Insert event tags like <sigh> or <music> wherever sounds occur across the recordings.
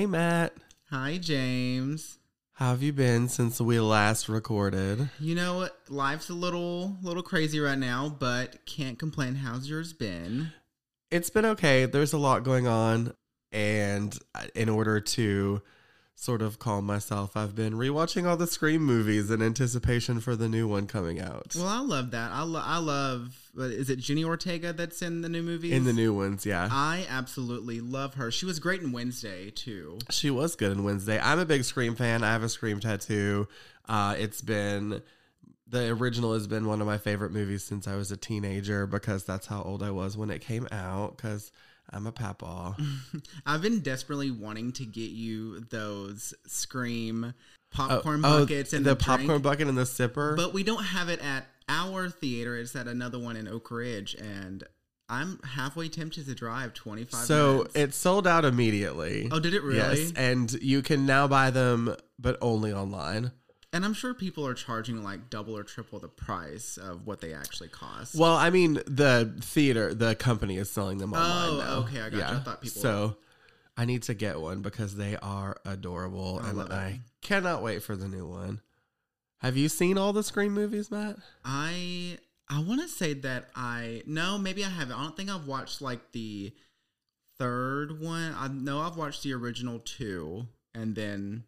Hey, Matt. Hi, James. How have you been since we last recorded? You know, life's a little little crazy right now, but can't complain. How's yours been? It's been okay. There's a lot going on, and uh, in order to sort of calm myself, I've been rewatching all the Scream movies in anticipation for the new one coming out. Well, I love that. I, lo- I love. Is it Jenna Ortega that's in the new movies? in the new ones, yeah. I absolutely love her. She was great in Wednesday too. She was good in Wednesday. I'm a big Scream fan. I have a Scream tattoo. Uh, it's been the original has been one of my favorite movies since I was a teenager because that's how old I was when it came out. Because I'm a papaw. <laughs> I've been desperately wanting to get you those Scream popcorn Oh, oh buckets and the, the, popcorn drink, bucket and the sipper. but we don't have it at our theater. It's at another one in Oak Ridge, and I'm halfway tempted to drive 25 so minutes. it sold out immediately. Oh, did it really? Yes, and you can now buy them, but only online. And I'm sure people are charging like double or triple the price of what they actually cost. Well, I mean, the theater, the company is selling them online. Oh, now. okay, I gotcha. I thought people- So, I need to get one because they are adorable, I and it. I cannot wait for the new one. Have you seen all the Scream movies, Matt? I I want to say that I no, maybe I haven't. I don't think I've watched like the third one. I know I've watched the original two, and then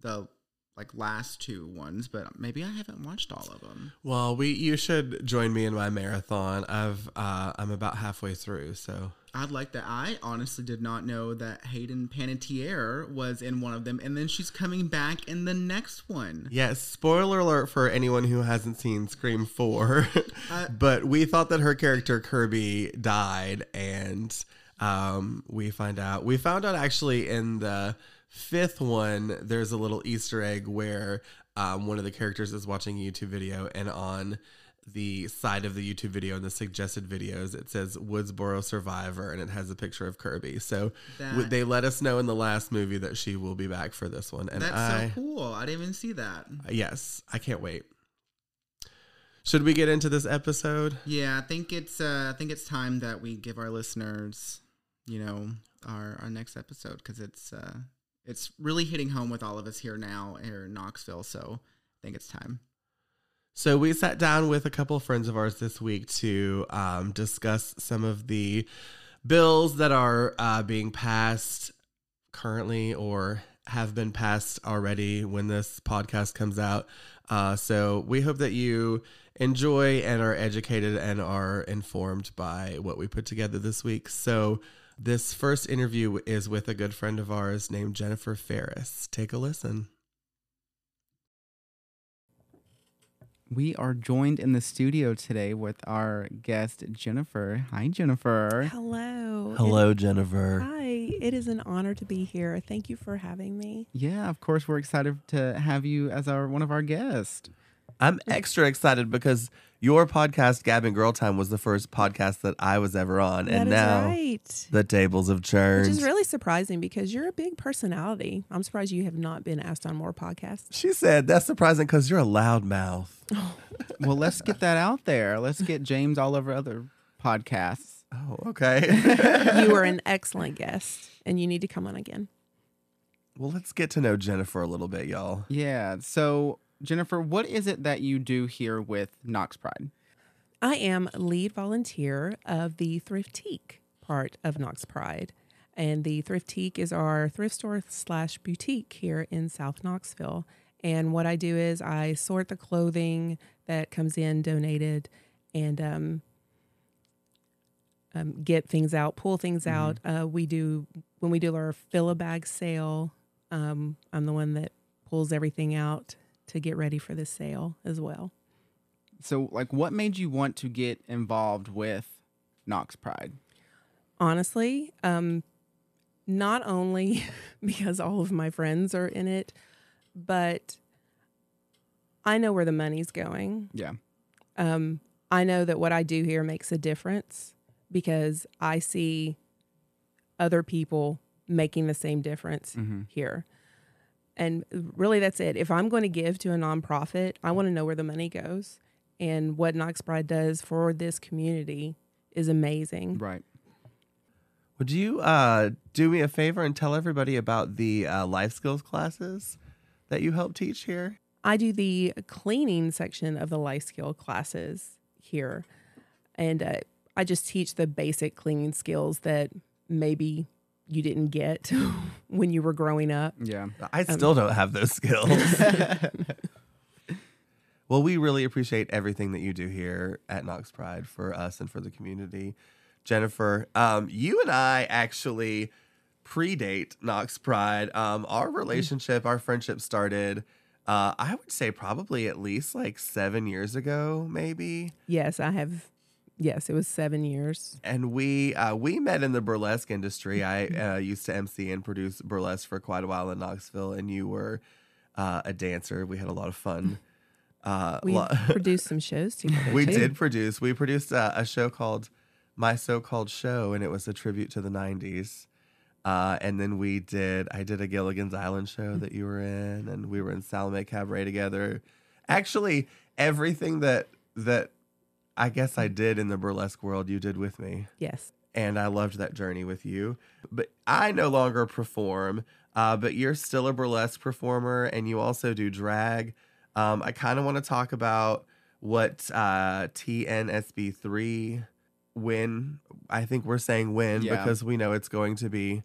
the like last two ones, but maybe I haven't watched all of them. Well, we you should join me in my marathon. I've uh, I'm about halfway through, so I'd like that. I honestly did not know that Hayden Panettiere was in one of them, and then she's coming back in the next one. Yes, spoiler alert for anyone who hasn't seen Scream 4. <laughs> Uh, but we thought that her character Kirby died and um we find out we found out actually in the fifth one there's a little Easter egg where um one of the characters is watching a YouTube video and on the side of the YouTube video and the suggested videos, it says Woodsboro Survivor and it has a picture of Kirby. So w- they let us know in the last movie that she will be back for this one. And That's I, so cool. I didn't even see that. Yes, I can't wait. Should we get into this episode? Yeah, I think it's uh, I think it's time that we give our listeners, you know, our our next episode because it's uh, it's really hitting home with all of us here now here in Knoxville. So I think it's time. So we sat down with a couple of friends of ours this week to um, discuss some of the bills that are uh, being passed currently or have been passed already when this podcast comes out. Uh, so we hope that you enjoy and are educated and are informed by what we put together this week. So this first interview is with a good friend of ours named Jennifer Ferris. Take a listen. We are joined in the studio today with our guest, Jennifer. Hi, Jennifer. Hello. Hello, It- Jennifer. hi. It is an honor to be here. Thank you for having me. Yeah, of course, we're excited to have you as our one of our guests. I'm extra excited because your podcast, Gab and Girl Time, was the first podcast that I was ever on, That and is now right. the tables have Which turned. is really surprising because you're a big personality. I'm surprised you have not been asked on more podcasts. she said that's surprising because you're a loud mouth. <laughs> Oh. Well, let's get that out there. Let's get James all over other podcasts. Oh, okay. you are an <laughs> excellent guest and you need to come on again. well, let's get to know Jennifer a little bit, y'all. Yeah. So, Jennifer, what is it that you do here with Knox Pride? I am lead volunteer of the Thriftique part of Knox Pride. And the Thriftique is our thrift store slash boutique here in South Knoxville. And what I do is I sort the clothing that comes in donated and um, um, get things out, pull things out. Uh, we do, when we do our fill a bag sale, um, I'm the one that pulls everything out to get ready for the sale as well. So, like, what made you want to get involved with Knox Pride? honestly um not only <laughs> because all of my friends are in it but i know where the money's going Yeah. um i know that what i do here makes a difference because i see other people making the same difference Mm-hmm. here and really that's it if i'm going to give to a nonprofit i want to know where the money goes and what knox Pride does for this community is amazing Right. Would you uh, do me a favor and tell everybody about the uh, life skills classes that you help teach here? I do the cleaning section of the life skill classes here. And uh, I just teach the basic cleaning skills that maybe you didn't get <laughs> when you were growing up. Yeah. I still don't have those skills. <laughs> <laughs> well, we really appreciate everything that you do here at Knox Pride for us and for the community. Jennifer, um, you and I actually predate Knox Pride. Um, our relationship, our friendship started, uh, I would say probably at least like seven years ago, maybe. Yes, I have. Yes, it was seven years. and we uh, we met in the burlesque industry. I uh, used to MC and produce burlesque for quite a while in Knoxville, and you were uh, a dancer. We had a lot of fun. <laughs> Uh, We lo- <laughs> produced some shows together. we too. did produce. We produced uh, a show called My So-Called Show, and it was a tribute to the '90s. Uh, and then we did. I did a Gilligan's Island show that you were in, and we were in Salome Cabaret together. Actually, everything that that I guess I did in the burlesque world, you did with me Yes. and I loved that journey with you. But I no longer perform, uh, but you're still a burlesque performer, and you also do drag. Um, I kind of want to talk about what uh, TNSB3 win. I think we're saying win Yeah. because we know it's going to be.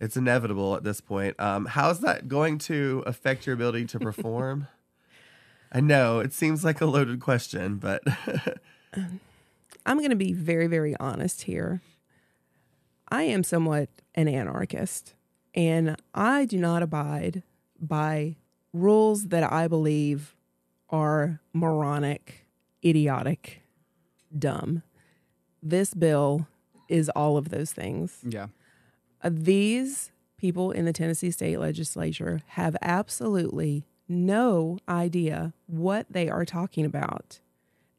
It's inevitable at this point. Um, how's that going to affect your ability to <laughs> perform? I know it seems like a loaded question, but <laughs> I'm going to be very, very honest here. I am somewhat an anarchist, and I do not abide by rules that I believe are moronic, idiotic, dumb. This bill is all of those things. Yeah. Uh, these people in the Tennessee state legislature have absolutely no idea what they are talking about.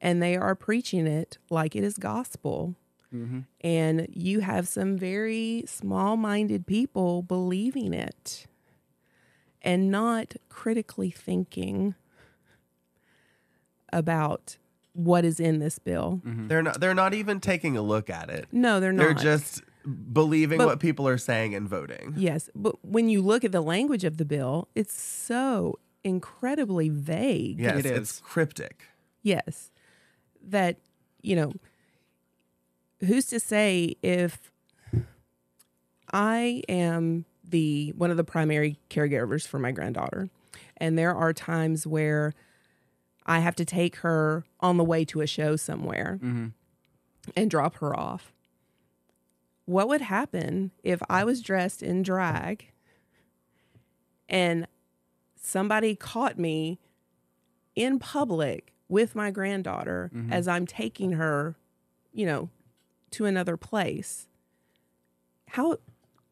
And they are preaching it like it is gospel. Mm-hmm. And you have some very small minded people believing it and not critically thinking about what is in this bill. they're not. They're not even taking a look at it. No, they're not. They're just believing But- what people are saying and voting. Yes, but when you look at the language of the bill, it's so incredibly vague. Yes, It it's cryptic. Yes. That, you know, who's to say if I am the one of the primary caregivers for my granddaughter and there are times where I have to take her on the way to a show somewhere Mm-hmm. and drop her off. What would happen if I was dressed in drag and somebody caught me in public with my granddaughter mm-hmm. as I'm taking her, you know, to another place? How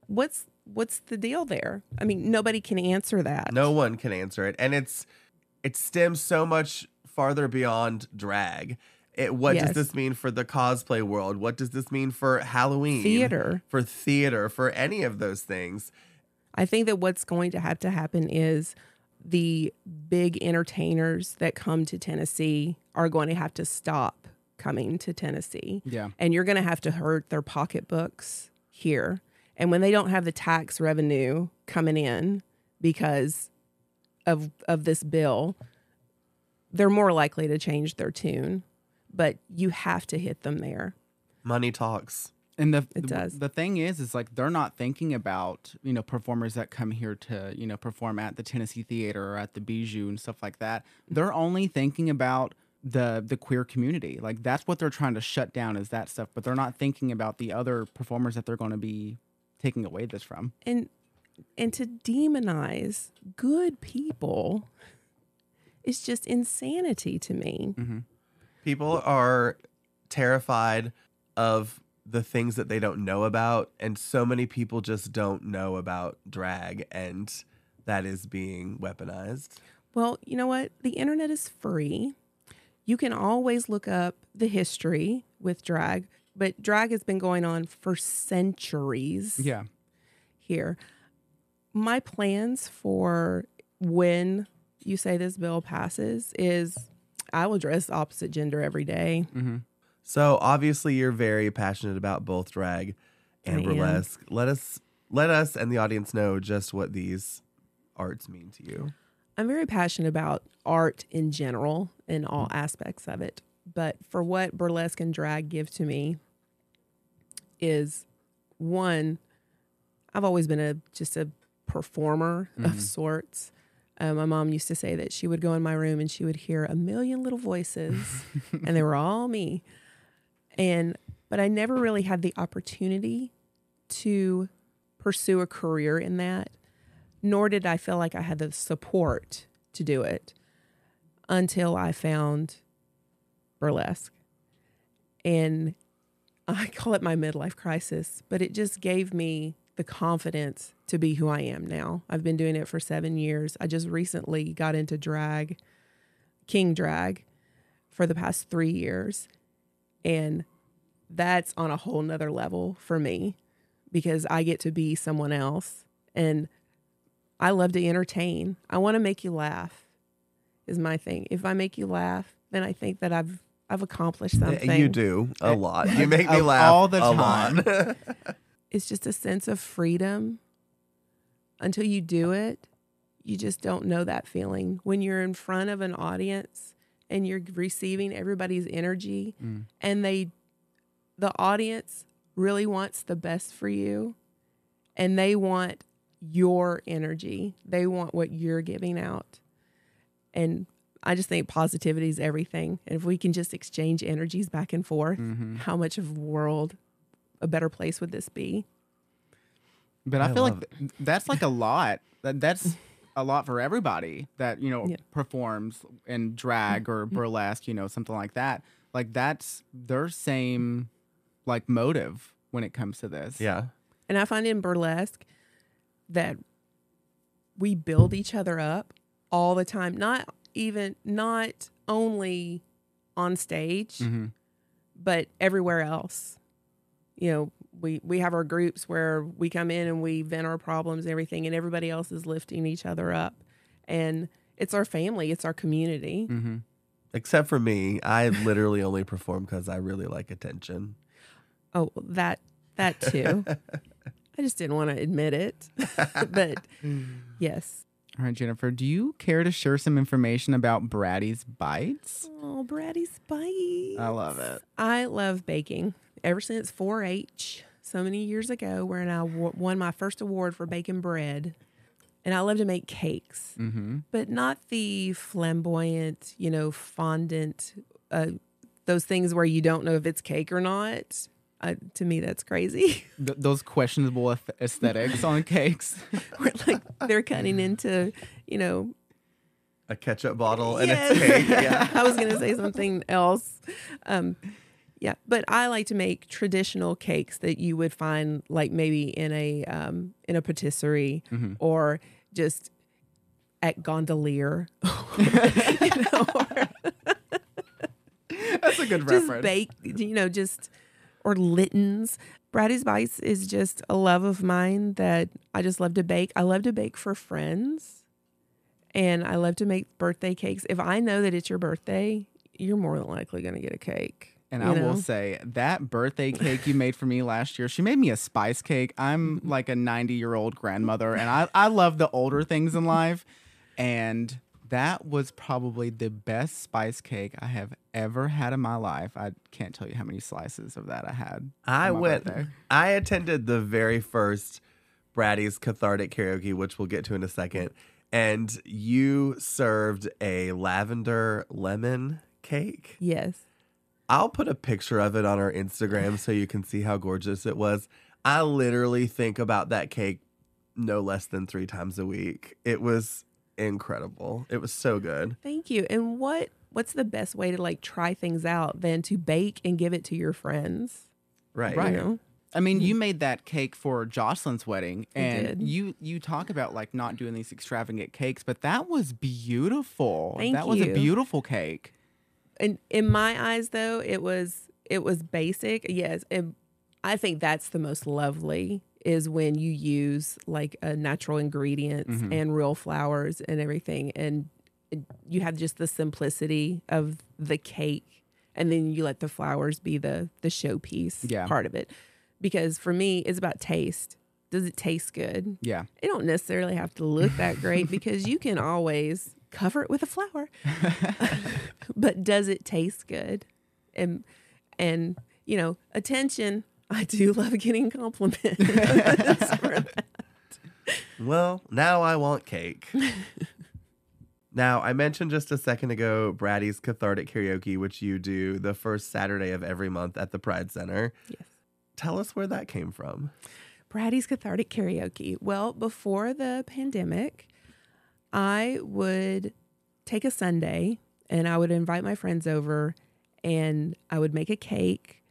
what's what's the deal there? I mean, nobody can answer that. No one can answer it, and it's it stems so much farther beyond drag. It, what does this mean for the cosplay world? What does this mean for Halloween? Theater. For theater, for any of those things. I think that what's going to have to happen is the big entertainers that come to Tennessee are going to have to stop coming to Tennessee. Yeah. And you're going to have to hurt their pocketbooks here. And when they don't have the tax revenue coming in because of of this bill, they're more likely to change their tune. But you have to hit them there. Money talks. And the It does. the thing is, is like they're not thinking about you know performers that come here to you know perform at the Tennessee Theater or at the Bijou and stuff like that. They're only thinking about the the queer community. Like that's what they're trying to shut down is that stuff. But they're not thinking about the other performers that they're going to be taking away this from. and and to demonize good people is just insanity to me. Mm-hmm. People are terrified of the things that they don't know about, and so many people just don't know about drag, and that is being weaponized. Well, you know what? The internet is free. You can always look up the history with drag, but drag has been going on for centuries Yeah. here. My plans for when you say this bill passes is I will dress opposite gender every day. Mm-hmm. So obviously, you're very passionate about both drag and I am. burlesque. Let us let us and the audience know just what these arts mean to you. I'm very passionate about art in general in all aspects of it. But for what burlesque and drag give to me is one, I've always been a just a performer of sorts. Uh, my mom used to say that she would go in my room and she would hear a million little voices, and they were all me. And but I never really had the opportunity to pursue a career in that nor did I feel like I had the support to do it until I found burlesque. And <laughs> I call it my midlife crisis, but it just gave me the confidence to be who I am now. I've been doing it for seven years. I just recently got into drag, king drag, for the past three years. And that's on a whole nother level for me because I get to be someone else. And I love to entertain. I want to make you laugh is my thing. If I make you laugh, then I think that I've I've accomplished something. You do a lot. You <laughs> make me laugh all the a lot. <laughs> It's just a sense of freedom. Until you do it, you just don't know that feeling. When you're in front of an audience and you're receiving everybody's energy mm. and they the audience really wants the best for you and they want your energy. They want what you're giving out. And I just think positivity is everything. And if we can just exchange energies back and forth, mm-hmm. how much of a world a better place would this be? But I, I feel like th- that's like a lot. That that's <laughs> a lot for everybody that you know Yeah. performs in drag or burlesque, you know, something like that. Like that's their same like motive when it comes to this. yeah. And I find in burlesque that we build each other up all the time. Not even, not only on stage, Mhm. but everywhere else. You know, we, we have our groups where we come in and we vent our problems and everything, and everybody else is lifting each other up. And it's our family, it's our community. Mhm. Except for me, I literally only perform because I really like attention. Oh, that that too. <laughs> I just didn't want to admit it. <laughs> but yes. All right, Jennifer, do you care to share some information about Brady's Bites? Oh, Brady's Bites. I love it. I love baking. Ever since 4 H, so many years ago, when I won my first award for baking bread. And I love to make cakes, Mm-hmm. but not the flamboyant, you know, fondant, uh, those things where you don't know if it's cake or not. Uh, to me, that's crazy. <laughs> Th- those questionable aesthetics on cakes. <laughs> Where, like they're cutting into, you know, A ketchup bottle and Yes. a cake. <laughs> Yeah. I was going to say something else. Um, yeah, but I like to make traditional cakes that you would find like maybe in a um, in a patisserie or just at Gondolier. <laughs> you know, That's a good <laughs> just reference. bake, you know, just or Litton's. Brady's Bites is just a love of mine that I just love to bake. I love to bake for friends, and I love to make birthday cakes. If I know that it's your birthday, you're more than likely going to get a cake. And you I will say that birthday cake you made for me last year, she made me a spice cake. I'm Mm-hmm. like a 90 year old grandmother, and I, I love the older things in life. And that was probably the best spice cake I have ever had in my life. I can't tell you how many slices of that I had. I went. birthday. I attended the very first Brady's cathartic karaoke, which we'll get to in a second, and you served a lavender lemon cake. Yes. I'll put a picture of it on our Instagram so you can see how gorgeous it was. I literally think about that cake no less than three times a week. It was incredible. It was so good. Thank you. And what what's the best way to like try things out than to bake and give it to your friends? Right. Right. You know? I mean, you mm-hmm. made that cake for Jocelyn's wedding, and you you talk about like not doing these extravagant cakes, but that was beautiful. Thank that was a beautiful cake. And in my eyes though, it was it was basic. Yes. And I think that's the most lovely is when you use like uh, natural ingredients Mhm. and real flowers and everything and you have just the simplicity of the cake and then you let the flowers be the the showpiece Yeah. part of it. because for me, it's about taste. Does it taste good? Yeah. It don't necessarily have to look that great <laughs> because you can always cover it with a flour. <laughs> <laughs> but does it taste good? And and you know, attention. I do <laughs> love getting compliments. Well, now I want cake. now, I mentioned just a second ago Brady's Cathartic Karaoke, which you do the first Saturday of every month at the Pride Center. Yes. Tell us where that came from. Brady's Cathartic Karaoke. Well, before the pandemic, I would take a Sunday and I would invite my friends over and I would make a cake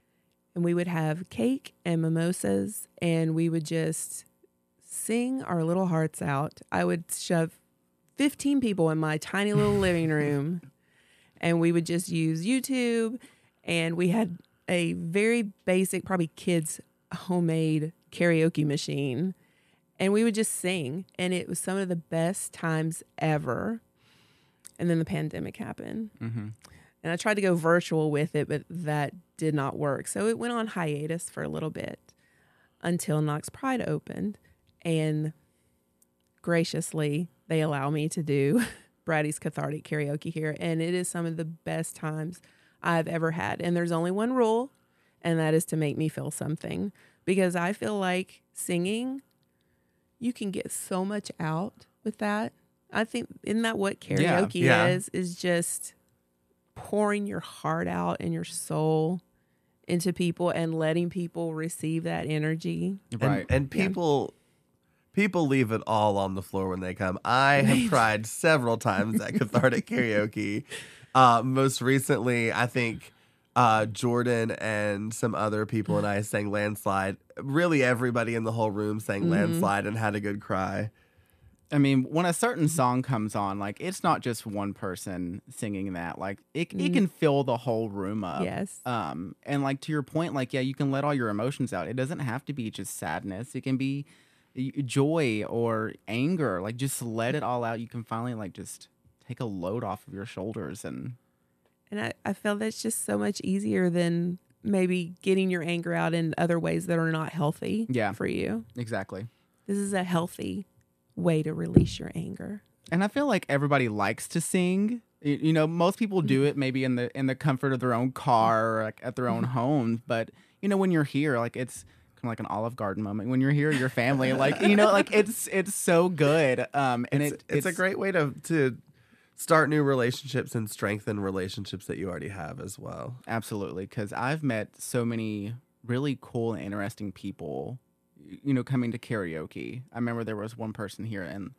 and we would have cake and mimosas and we would just sing our little hearts out. I would shove 15 people in my tiny little <laughs> living room and we would just use YouTube and we had a very basic probably kids homemade karaoke machine and we would just sing and it was some of the best times ever. And then the pandemic happened. Mm-hmm. and i tried to go virtual with it but that did not work. So it went on hiatus for a little bit until knox pride opened and graciously they allow me to do <laughs> brady's cathartic karaoke here and it is some of the best times i've ever had. And there's only one rule and that is to make me feel something because I feel like singing, you can get so much out with that. I think isn't that what karaoke yeah. is? Is just pouring your heart out and your soul into people and letting people receive that energy. Right. And, and Yeah. people people leave it all on the floor when they come. I have tried several times at <laughs> cathartic karaoke. Uh, most recently, I think uh, Jordan and some other people and I sang Landslide. Really, everybody in the whole room sang Mhm. Landslide and had a good cry. I mean, when a certain song comes on, like it's not just one person singing that. Like it, it Mm. can fill the whole room up. yes. Um, and like to your point, like yeah, you can let all your emotions out. It doesn't have to be just sadness. It can be joy or anger. Like just let it all out. You can finally like just take a load off of your shoulders and And I, I feel that's just so much easier than maybe getting your anger out in other ways that are not healthy Yeah. for you. exactly. This is a healthy way to release your anger. And I feel like everybody likes to sing. You know, most people do it maybe in the in the comfort of their own car or like at their own Mm-hmm. home. But you know, when you're here, like it's kind of like an Olive Garden moment. When you're here, your family, like you know, like it's it's so good. Um, and it's, it, it's, a great way to to start new relationships and strengthen relationships that you already have as well. Absolutely, because I've met so many really cool and interesting people, you know, coming to karaoke. I remember there was one person here, and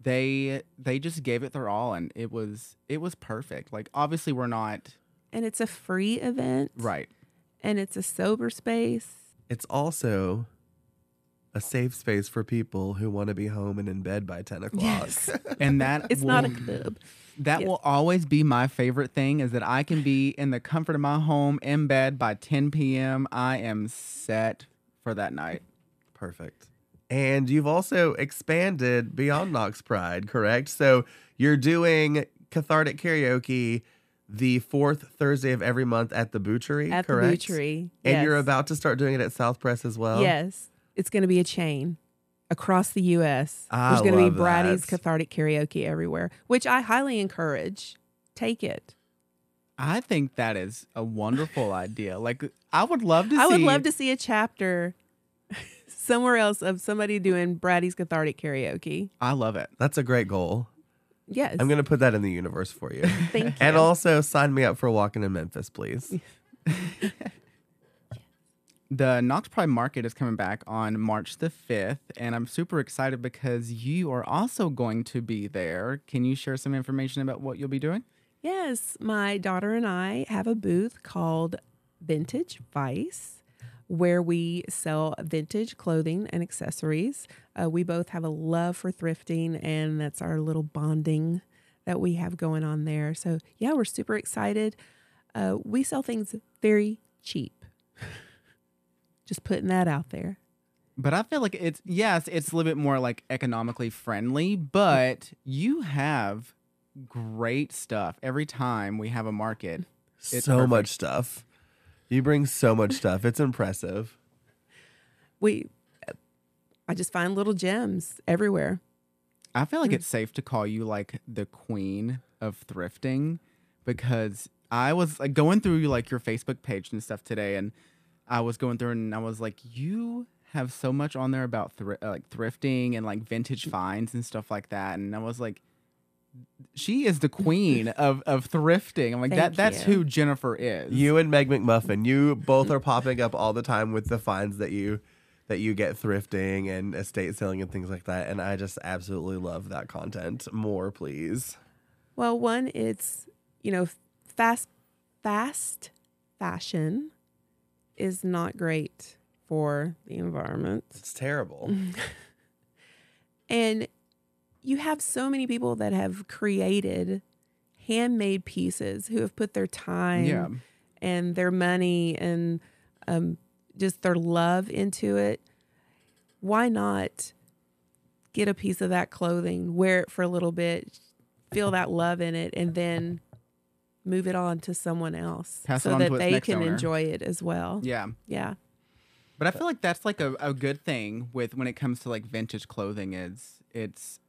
they they just gave it their all, and it was it was perfect. Like obviously, we're not And it's a free event. right. And it's a sober space. It's also a safe space for people who want to be home and in bed by 10 o'clock. Yes. <laughs> And that It's not a club. That yes. will always be my favorite thing is that I can be in the comfort of my home in bed by 10 p.m. I am set for that night. Perfect. And you've also expanded beyond Knox Pride, correct? So you're doing cathartic karaoke the fourth Thursday of every month at the Butchery, At correct? the Butchery. And you're about to start doing it at South Press as well? Yes. It's going to be a chain across the U.S. I There's going to be love Brady's that. Cathartic Karaoke everywhere, which I highly encourage. Take it. I think that is a wonderful idea. Like I would love to I would see- love to see a chapter <laughs> somewhere else of somebody doing Brady's Cathartic Karaoke. I love it. That's a great goal. Yes. I'm going to put that in the universe for you. <laughs> Thank you. and also sign me up for walking in Memphis, please. <laughs> The Knox Pride Market is coming back on March the 5th, and I'm super excited because you are also going to be there. Can you share some information about what you'll be doing? Yes, my daughter and I have a booth called Vintage Vice where we sell vintage clothing and accessories. Uh, we both have a love for thrifting, and that's our little bonding that we have going on there. So, yeah, we're super excited. Uh, we sell things very cheap. <laughs> Just putting that out there. But I feel like it's, yes, it's a little bit more like economically friendly, but you have great stuff every time we have a market. It's so perfect. much stuff. You bring so much <laughs> stuff. It's impressive. we, I just find little gems everywhere. I feel like mm. it's safe to call you like the queen of thrifting because I was like going through like your Facebook page and stuff today, and I was going through and I was like, you have so much on there about thr- uh, like thrifting and like vintage finds and stuff like that, and I was like, she is the queen <laughs> of of thrifting. I'm like that. That's you. who Jennifer is. You and Meg McMuffin, you both are popping up all the time with the finds that you that you get thrifting and estate selling and things like that. And I just absolutely love that content. More, please. Well, one, it's you know, fast, fast fashion is not great for the environment. It's terrible. <laughs> And you have so many people that have created handmade pieces who have put their time Yeah. and their money and um, just their love into it. Why not get a piece of that clothing, wear it for a little bit, feel that love in it, and then move it on to someone else Pass so that they can owner. enjoy it as well. Yeah. Yeah. But I feel like that's like a, a good thing with when it comes to like vintage clothing is it's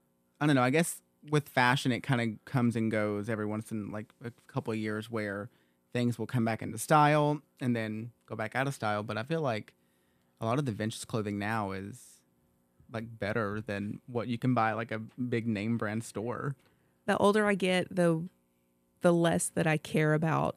I don't know, I guess with fashion it kind of comes and goes every once in like a couple of years where things will come back into style and then go back out of style. But I feel like a lot of the vintage clothing now is like better than what you can buy like a big name brand store. the older I get, the the less that I care about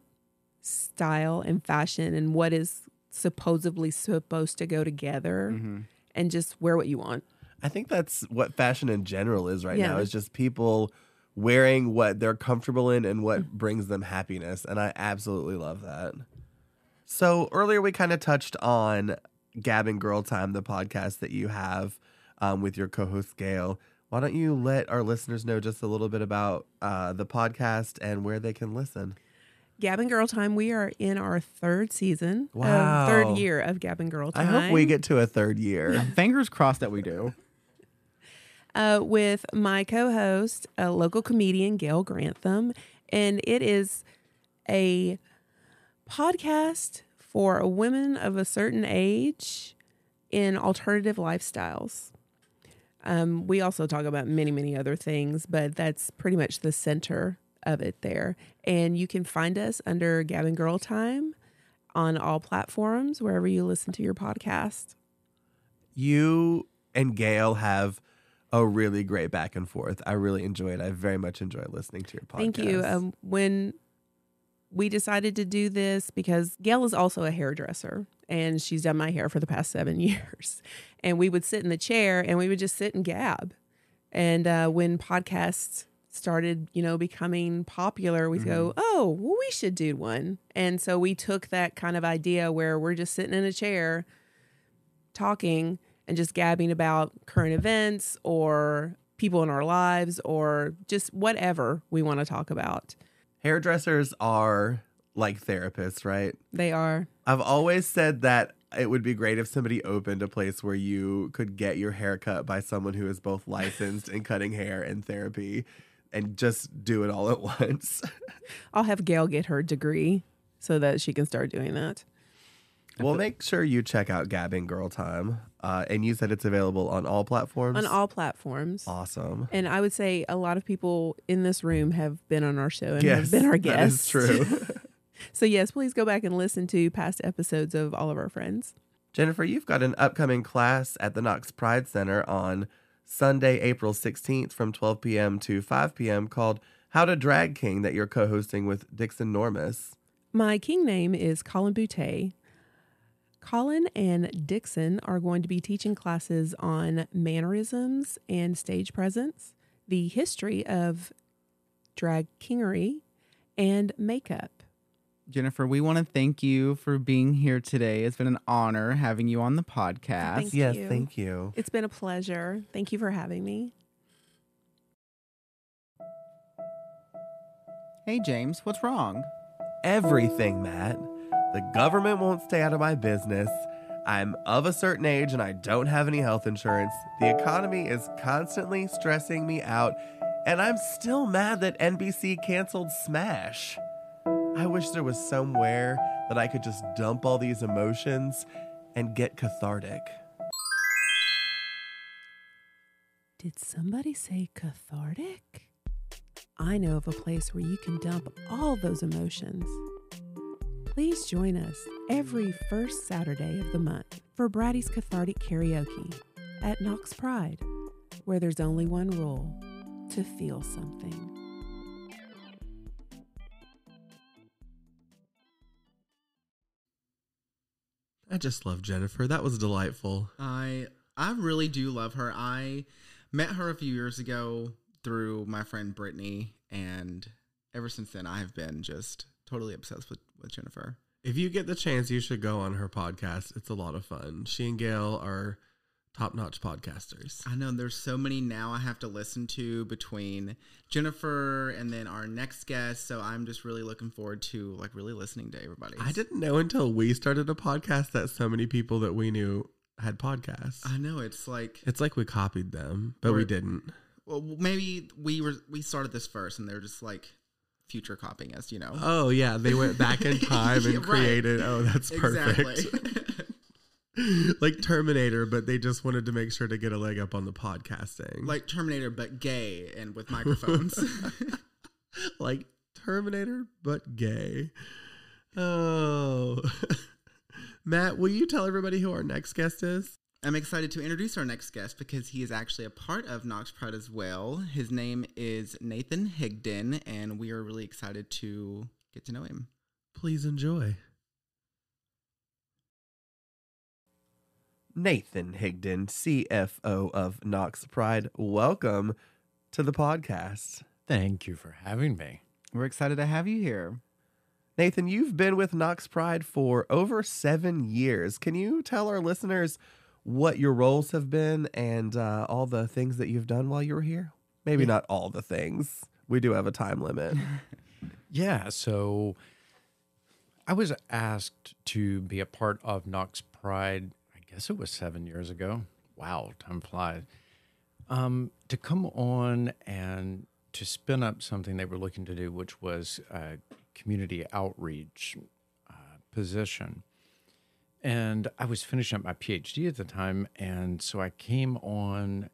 style and fashion and what is supposedly supposed to go together Mm-hmm. and just wear what you want. I think that's what fashion in general is right now. Yeah. Is just people wearing what they're comfortable in and what brings them happiness, and I absolutely love that. So earlier we kind of touched on Gab and Girl Time, the podcast that you have um, with your co-host Gail. Why don't you let our listeners know just a little bit about uh, the podcast and where they can listen? Gab and Girl Time, we are in our third season, uh, Wow. third year of Gab and Girl Time. I hope we get to a third year. <laughs> Fingers crossed that we do. <laughs> uh, with my co-host, a local comedian, Gail Grantham, and it is a podcast for women of a certain age in alternative lifestyles. Um, we also talk about many, many other things, but that's pretty much the center of it there. And you can find us under Gab and Girl Time on all platforms, wherever you listen to your podcast. you and Gail have a really great back and forth. I really enjoy it. I very much enjoy listening to your podcast. Thank you. Um, when we decided to do this, because Gail is also a hairdresser and she's done my hair for the past seven <laughs> years. And we would sit in the chair and we would just sit and gab. And uh, when podcasts started, you know, becoming popular, we'd go, oh, well, we should do one. And so we took that kind of idea where we're just sitting in a chair talking and just gabbing about current events or people in our lives or just whatever we want to talk about. Hairdressers are like therapists, right? They are. I've always said that it would be great if somebody opened a place where you could get your hair cut by someone who is both licensed in cutting hair and therapy and just do it all at <laughs> once. I'll have Gail get her degree so that she can start doing that. well, make sure you check out Gab and Girl Time. Uh, and you said it's available on all platforms. On all platforms. Awesome. And I would say a lot of people in this room have been on our show and yes, have been our guests. is true. <laughs> so yes, please go back and listen to past episodes of all of our friends. Jennifer, you've got an upcoming class at the Knox Pride Center on Sunday, April 16th from 12 p.m. to 5 p.m. called How to Drag King that you're co hosting with Dixon Normus. My king name is Colin Boutte. Colin and Dixon are going to be teaching classes on mannerisms and stage presence, the history of drag kingery, and makeup. Jennifer, we want to thank you for being here today. It's been an honor having you on the podcast. Thank yes, you. thank you. It's been a pleasure. Thank you for having me. Hey, James, what's wrong? Everything, Matt. The government won't stay out of my business. I'm of a certain age and I don't have any health insurance. The economy is constantly stressing me out, and I'm still mad that NBC canceled Smash. I wish there was somewhere that I could just dump all these emotions and get cathartic. Did somebody say cathartic? I know of a place where you can dump all those emotions. Please join us every first Saturday of the month for Brady's Cathartic Karaoke at Knox Pride, where there's only one rule to feel something. I just love Jennifer. That was delightful. I I really do love her. I met her a few years ago through my friend Brittany, and ever since then, I have been just totally obsessed with with Jennifer. If you get the chance, you should go on her podcast. It's a lot of fun. She and Gail are top notch podcasters. I know there's so many now I have to listen to between Jennifer and then our next guest. So I'm just really looking forward to like really listening to everybody. I didn't know until we started a podcast that so many people that we knew had podcasts. I know it's like It's like we copied them, but we didn't. well maybe we were we started this first and they're just like future copying us, you know. Oh yeah, they went back in <laughs> time and right. created. Oh, that's perfect. exactly. <laughs> <laughs> like Terminator, but they just wanted to make sure to get a leg up on the podcasting. like Terminator but gay and with <laughs> microphones. <laughs> like Terminator, but gay. Oh. Matt, will you tell everybody who our next guest is? I'm excited to introduce our next guest because he is actually a part of Knox Pride as well. His name is Nathan Higdon, and we are really excited to get to know him. Please enjoy. Nathan Higdon, CFO of Knox Pride. Welcome to the podcast. Thank you for having me. We're excited to have you here. Nathan, you've been with Knox Pride for over seven years. Can you tell our listeners what your roles have been and uh, all the things that you've done while you were here? Maybe not all the things. We do have a time limit. <laughs> Yeah, so I was asked to be a part of Knox Pride, I guess it was seven years ago. Wow, time flies. Um, to come on and to spin up something they were looking to do, which was a community outreach uh, position. And I was finishing up my PhD at the time. And so I came on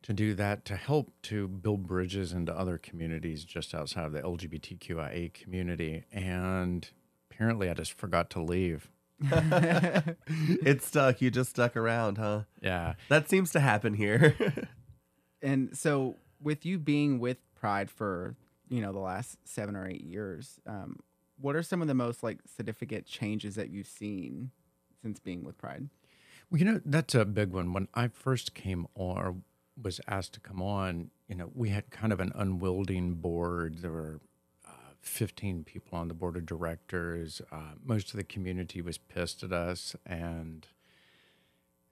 to do that to help to build bridges into other communities just outside of the LGBTQIA community. And apparently, I just forgot to leave. <laughs> it stuck. You just stuck around, huh? Yeah. That seems to happen here. <laughs> And so, with you being with Pride for you know the last seven or eight years, um, what are some of the most like significant changes that you've seen since being with Pride? Well, you know, that's a big one. When I first came on, or was asked to come on, you know, we had kind of an unwielding board. There were 15 people on the board of directors. Uh, most of the community was pissed at us. And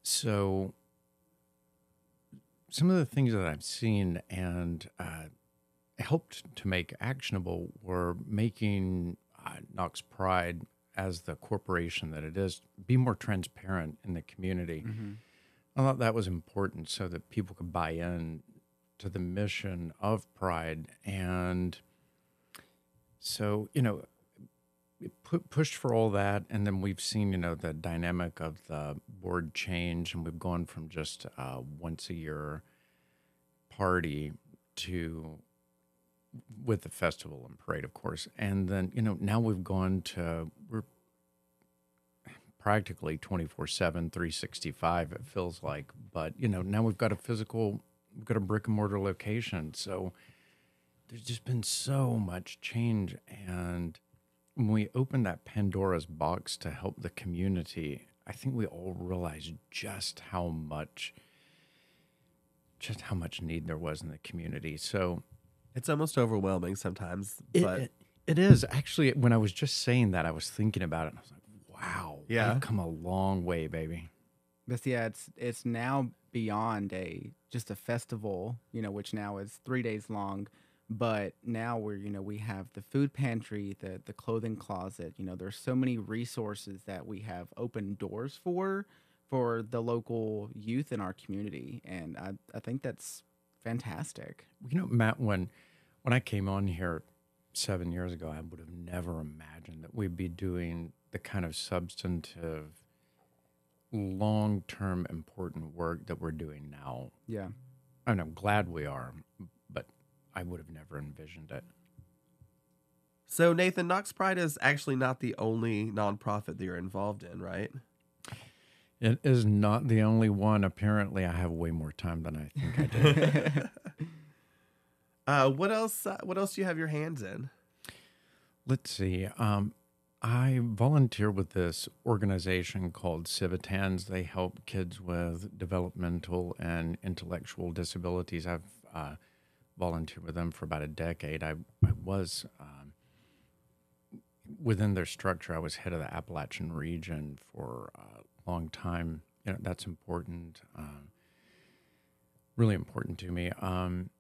so some of the things that I've seen and uh, helped to make actionable were making uh, Knox Pride as the corporation that it is be more transparent in the community. I thought that was important so that people could buy in to the mission of Pride. And so, you know, pu- pushed for all that. And then we've seen, you know, the dynamic of the board change. And we've gone from just once a year party to with the festival and parade, of course. And then, you know, now we've gone to, we're practically 24 7, 365, it feels like. But, you know, now we've got a physical, we've got a brick and mortar location. So there's just been so much change. And when we opened that Pandora's box to help the community, I think we all realized just how much, just how much need there was in the community. So, it's almost overwhelming sometimes, it, but it- it is actually when I was just saying that I was thinking about it and I was like, wow, Yeah. we've come a long way, baby. But yeah, it's it's now beyond a just a festival, you know, which now is three days long. But now we're you know we have the food pantry, the the clothing closet. You know, there's so many resources that we have open doors for for the local youth in our community, and I I think that's fantastic. You know, Matt, when when I came on here seven years ago, I would have never imagined that we'd be doing the kind of substantive long term important work that we're doing now. Yeah. And I'm glad we are, I would have never envisioned it. So Nathan, Knox Pride is actually not the only nonprofit that you're involved in, right? It is not the only one. Apparently, I have way more time than I think I do. <laughs> Uh, what else? Uh, what else do you have your hands in? Let's see. Um, I volunteer with this organization called Civitans. They help kids with developmental and intellectual disabilities. I've uh, volunteered with them for about a decade. I, I was um, within their structure. I was head of the Appalachian region for a long time. You know that's important. Um, really important to me. Um,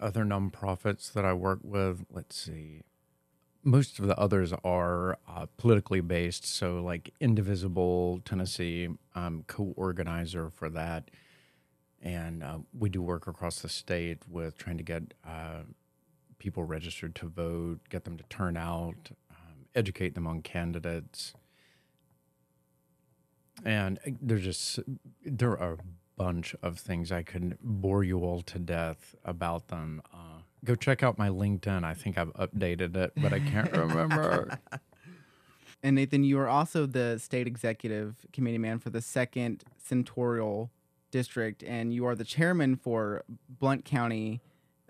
other nonprofits that I work with. Let's see most of the others are uh, politically based. So, like Indivisible Tennessee, I'm co-organizer for that, and uh, we do work across the state with trying to get uh, people registered to vote, get them to turn out, um, educate them on candidates, and uh, there's just there are a bunch of things I could bore you all to death about them. Uh, go check out my LinkedIn. I think I've updated it, but I can't remember. <laughs> And Nathan, you are also the state executive committee man for the second senatorial district, and you are the chairman for Blount County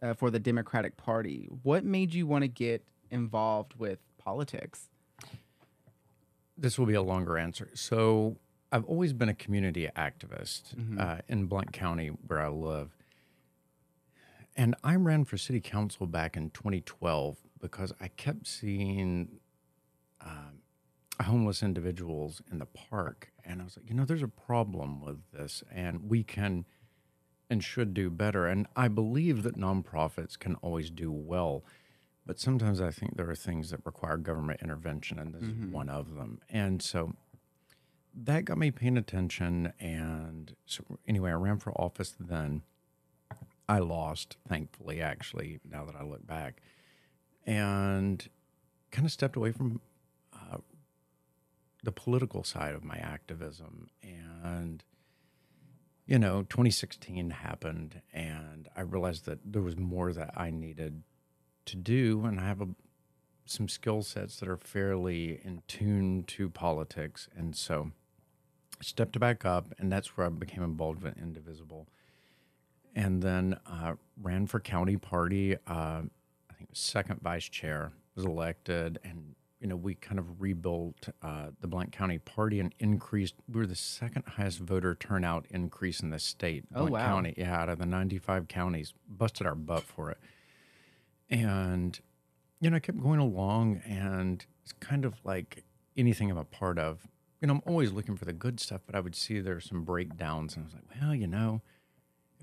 uh, for the Democratic Party. What made you want to get involved with politics? this will be a longer answer. So, I've always been a community activist Mhm. uh, in Blount County, where I live. And I ran for city council back in 2012 because I kept seeing um, homeless individuals in the park. And I was like, you know, there's a problem with this, and we can and should do better. And I believe that nonprofits can always do well. But sometimes I think there are things that require government intervention, and this is mm-hmm. one of them. And so that got me paying attention. And so, anyway, I ran for office then. I lost, thankfully, actually, now that I look back, and kind of stepped away from the political side of my activism. And, you know, 2016 happened, and I realized that there was more that I needed to do. And I have a, some skill sets that are fairly in tune to politics. And so I stepped back up, and that's where I became involved with Indivisible and then uh, ran for county party. Uh, I think second vice chair was elected, and you know we kind of rebuilt uh, the Blount County party and increased. We were the second highest voter turnout increase in the state. Oh, wow. County, yeah, out of the ninety-five counties, busted our butt for it, and you know I kept going along, and it's kind of like anything I'm a part of. You know, I'm always looking for the good stuff, but I would see there's some breakdowns, and I was like, well, you know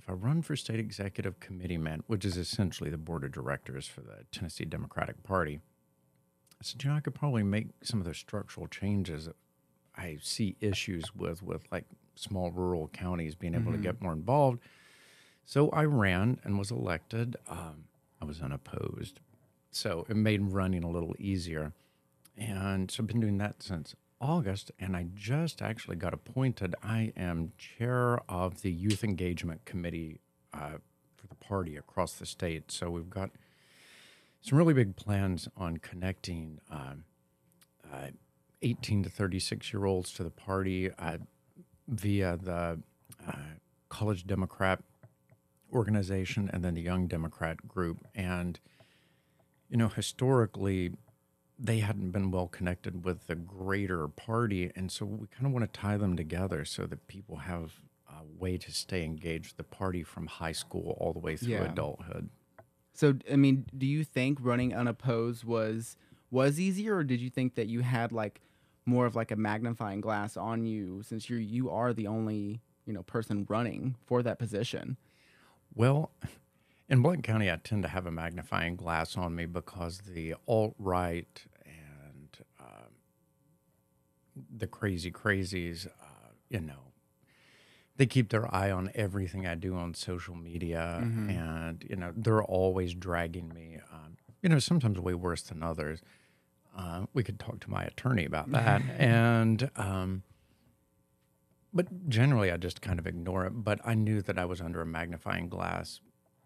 if I run for state executive committee man, which is essentially the board of directors for the Tennessee Democratic Party, I said, you know, I could probably make some of the structural changes that I see issues with, with like small rural counties being able to get more involved. So I ran and was elected. Um, I was unopposed. So it made running a little easier. And so I've been doing that since August, and I just actually got appointed. I am chair of the Youth Engagement Committee uh, for the party across the state. So we've got some really big plans on connecting um, uh, 18 to 36 year olds to the party uh, via the uh, College Democrat organization and then the Young Democrat group. And, you know, historically, they hadn't been well connected with the greater party. And so we kind of want to tie them together so that people have a way to stay engaged with the party from high school all the way through Yeah. adulthood. So, I mean, do you think running unopposed was was easier, or did you think that you had like more of like a magnifying glass on you since you you are the only you know person running for that position? Well, <laughs> in Blount County, I tend to have a magnifying glass on me because the alt right and um, the crazy crazies, uh, you know, they keep their eye on everything I do on social media, and you know, they're always dragging me. Um, you know, sometimes way worse than others. Uh, we could talk to my attorney about that, <laughs> and. Um, but generally, I just kind of ignore it. But I knew that I was under a magnifying glass.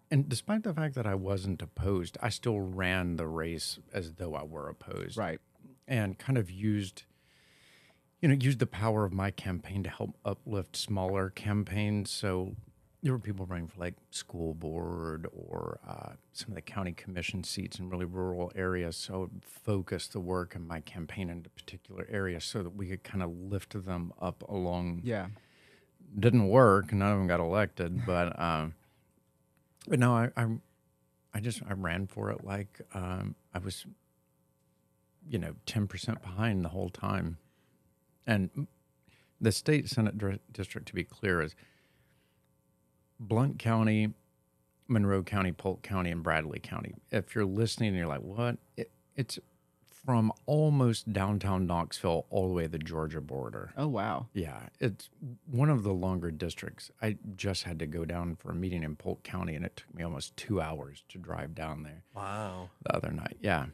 And despite the fact that I wasn't opposed, I still ran the race as though I were opposed. Right. And kind of used, you know, used the power of my campaign to help uplift smaller campaigns. So there were people running for like school board or uh, some of the county commission seats in really rural areas. So I would focus the work in my campaign into particular areas so that we could kind of lift them up along Yeah. didn't work. None of them got elected, <laughs> but um, but no, I, I I just I ran for it like um, I was, you know, ten percent behind the whole time, and the state senate dir- district, to be clear, is Blount County, Monroe County, Polk County, and Bradley County. If you're listening and you're like, what? It, it's from almost downtown Knoxville all the way to the Georgia border. Oh wow. Yeah, it's one of the longer districts. I just had to go down for a meeting in Polk County, and it took me almost two hours to drive down there Wow. the other night. Yeah,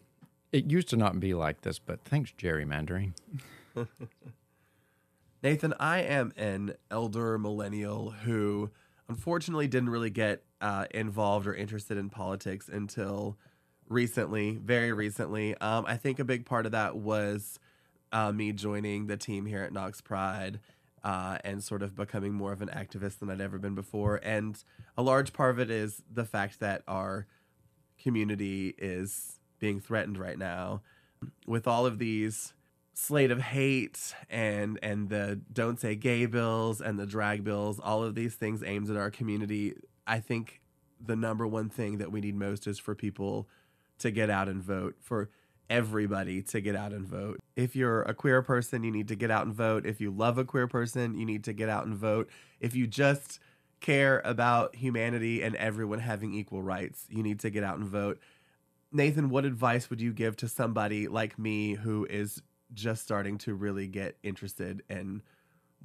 it used to not be like this, but thanks gerrymandering. <laughs> Nathan, I am an elder millennial who unfortunately didn't really get uh, involved or interested in politics until recently, very recently. Um, I think a big part of that was uh, me joining the team here at Knox Pride uh, and sort of becoming more of an activist than I'd ever been before. And a large part of it is the fact that our community is being threatened right now with all of these slate of hate and and the don't say gay bills and the drag bills all of these things aimed at our community i think the number one thing that we need most is for people to get out and vote for everybody to get out and vote. If you're a queer person you need to get out and vote. If you love a queer person you need to get out and vote. If you just care about humanity and everyone having equal rights you need to get out and vote. Nathan, what advice would you give to somebody like me who is just starting to really get interested in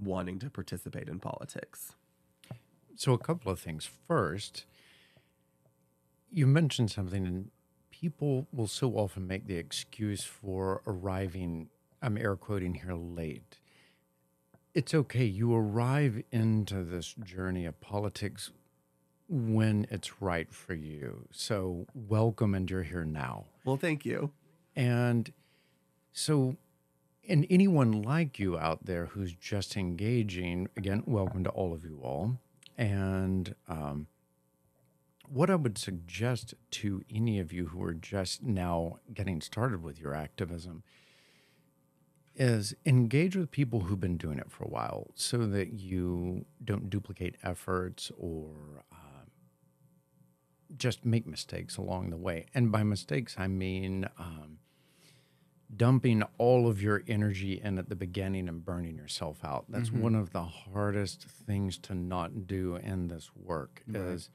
wanting to participate in politics? So, a couple of things. First, you mentioned something, and people will so often make the excuse for arriving, I'm air quoting here, late. It's okay. You arrive into this journey of politics when it's right for you. So, welcome, and you're here now. Well, thank you. And so, and anyone like you out there who's just engaging, again, welcome to all of you all. And um, what I would suggest to any of you who are just now getting started with your activism is engage with people who've been doing it for a while so that you don't duplicate efforts or uh, just make mistakes along the way. And by mistakes, I mean um, dumping all of your energy in at the beginning and burning yourself out. That's mm-hmm. one of the hardest things to not do in this work is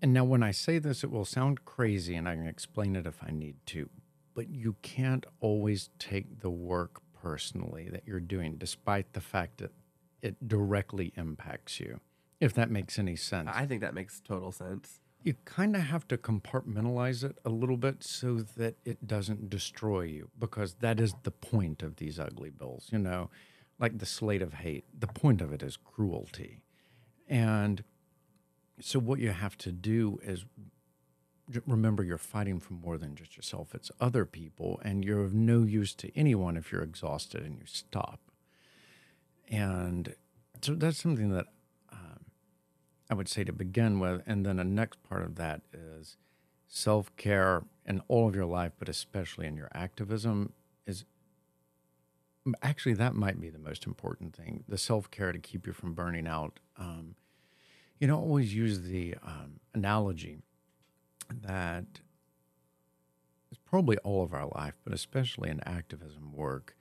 and now when I say this it will sound crazy and I can explain it if I need to, but you can't always take the work personally that you're doing despite the fact that it directly impacts you. If that makes any sense I think that makes total sense. You kind of have to compartmentalize it a little bit so that it doesn't destroy you because that is the point of these ugly bills you know? Like the slate of hate the point of it is cruelty. And so what you have to do is remember you're fighting for more than just yourself it's other people and you're of no use to anyone if you're exhausted and you stop. And so that's something that I would say to begin with. And then the next part of that is self care in all of your life, but especially in your activism, is actually that might be the most important thing the self care to keep you from burning out. Um, you know, always use the um, analogy that it's probably all of our life, but especially in activism work,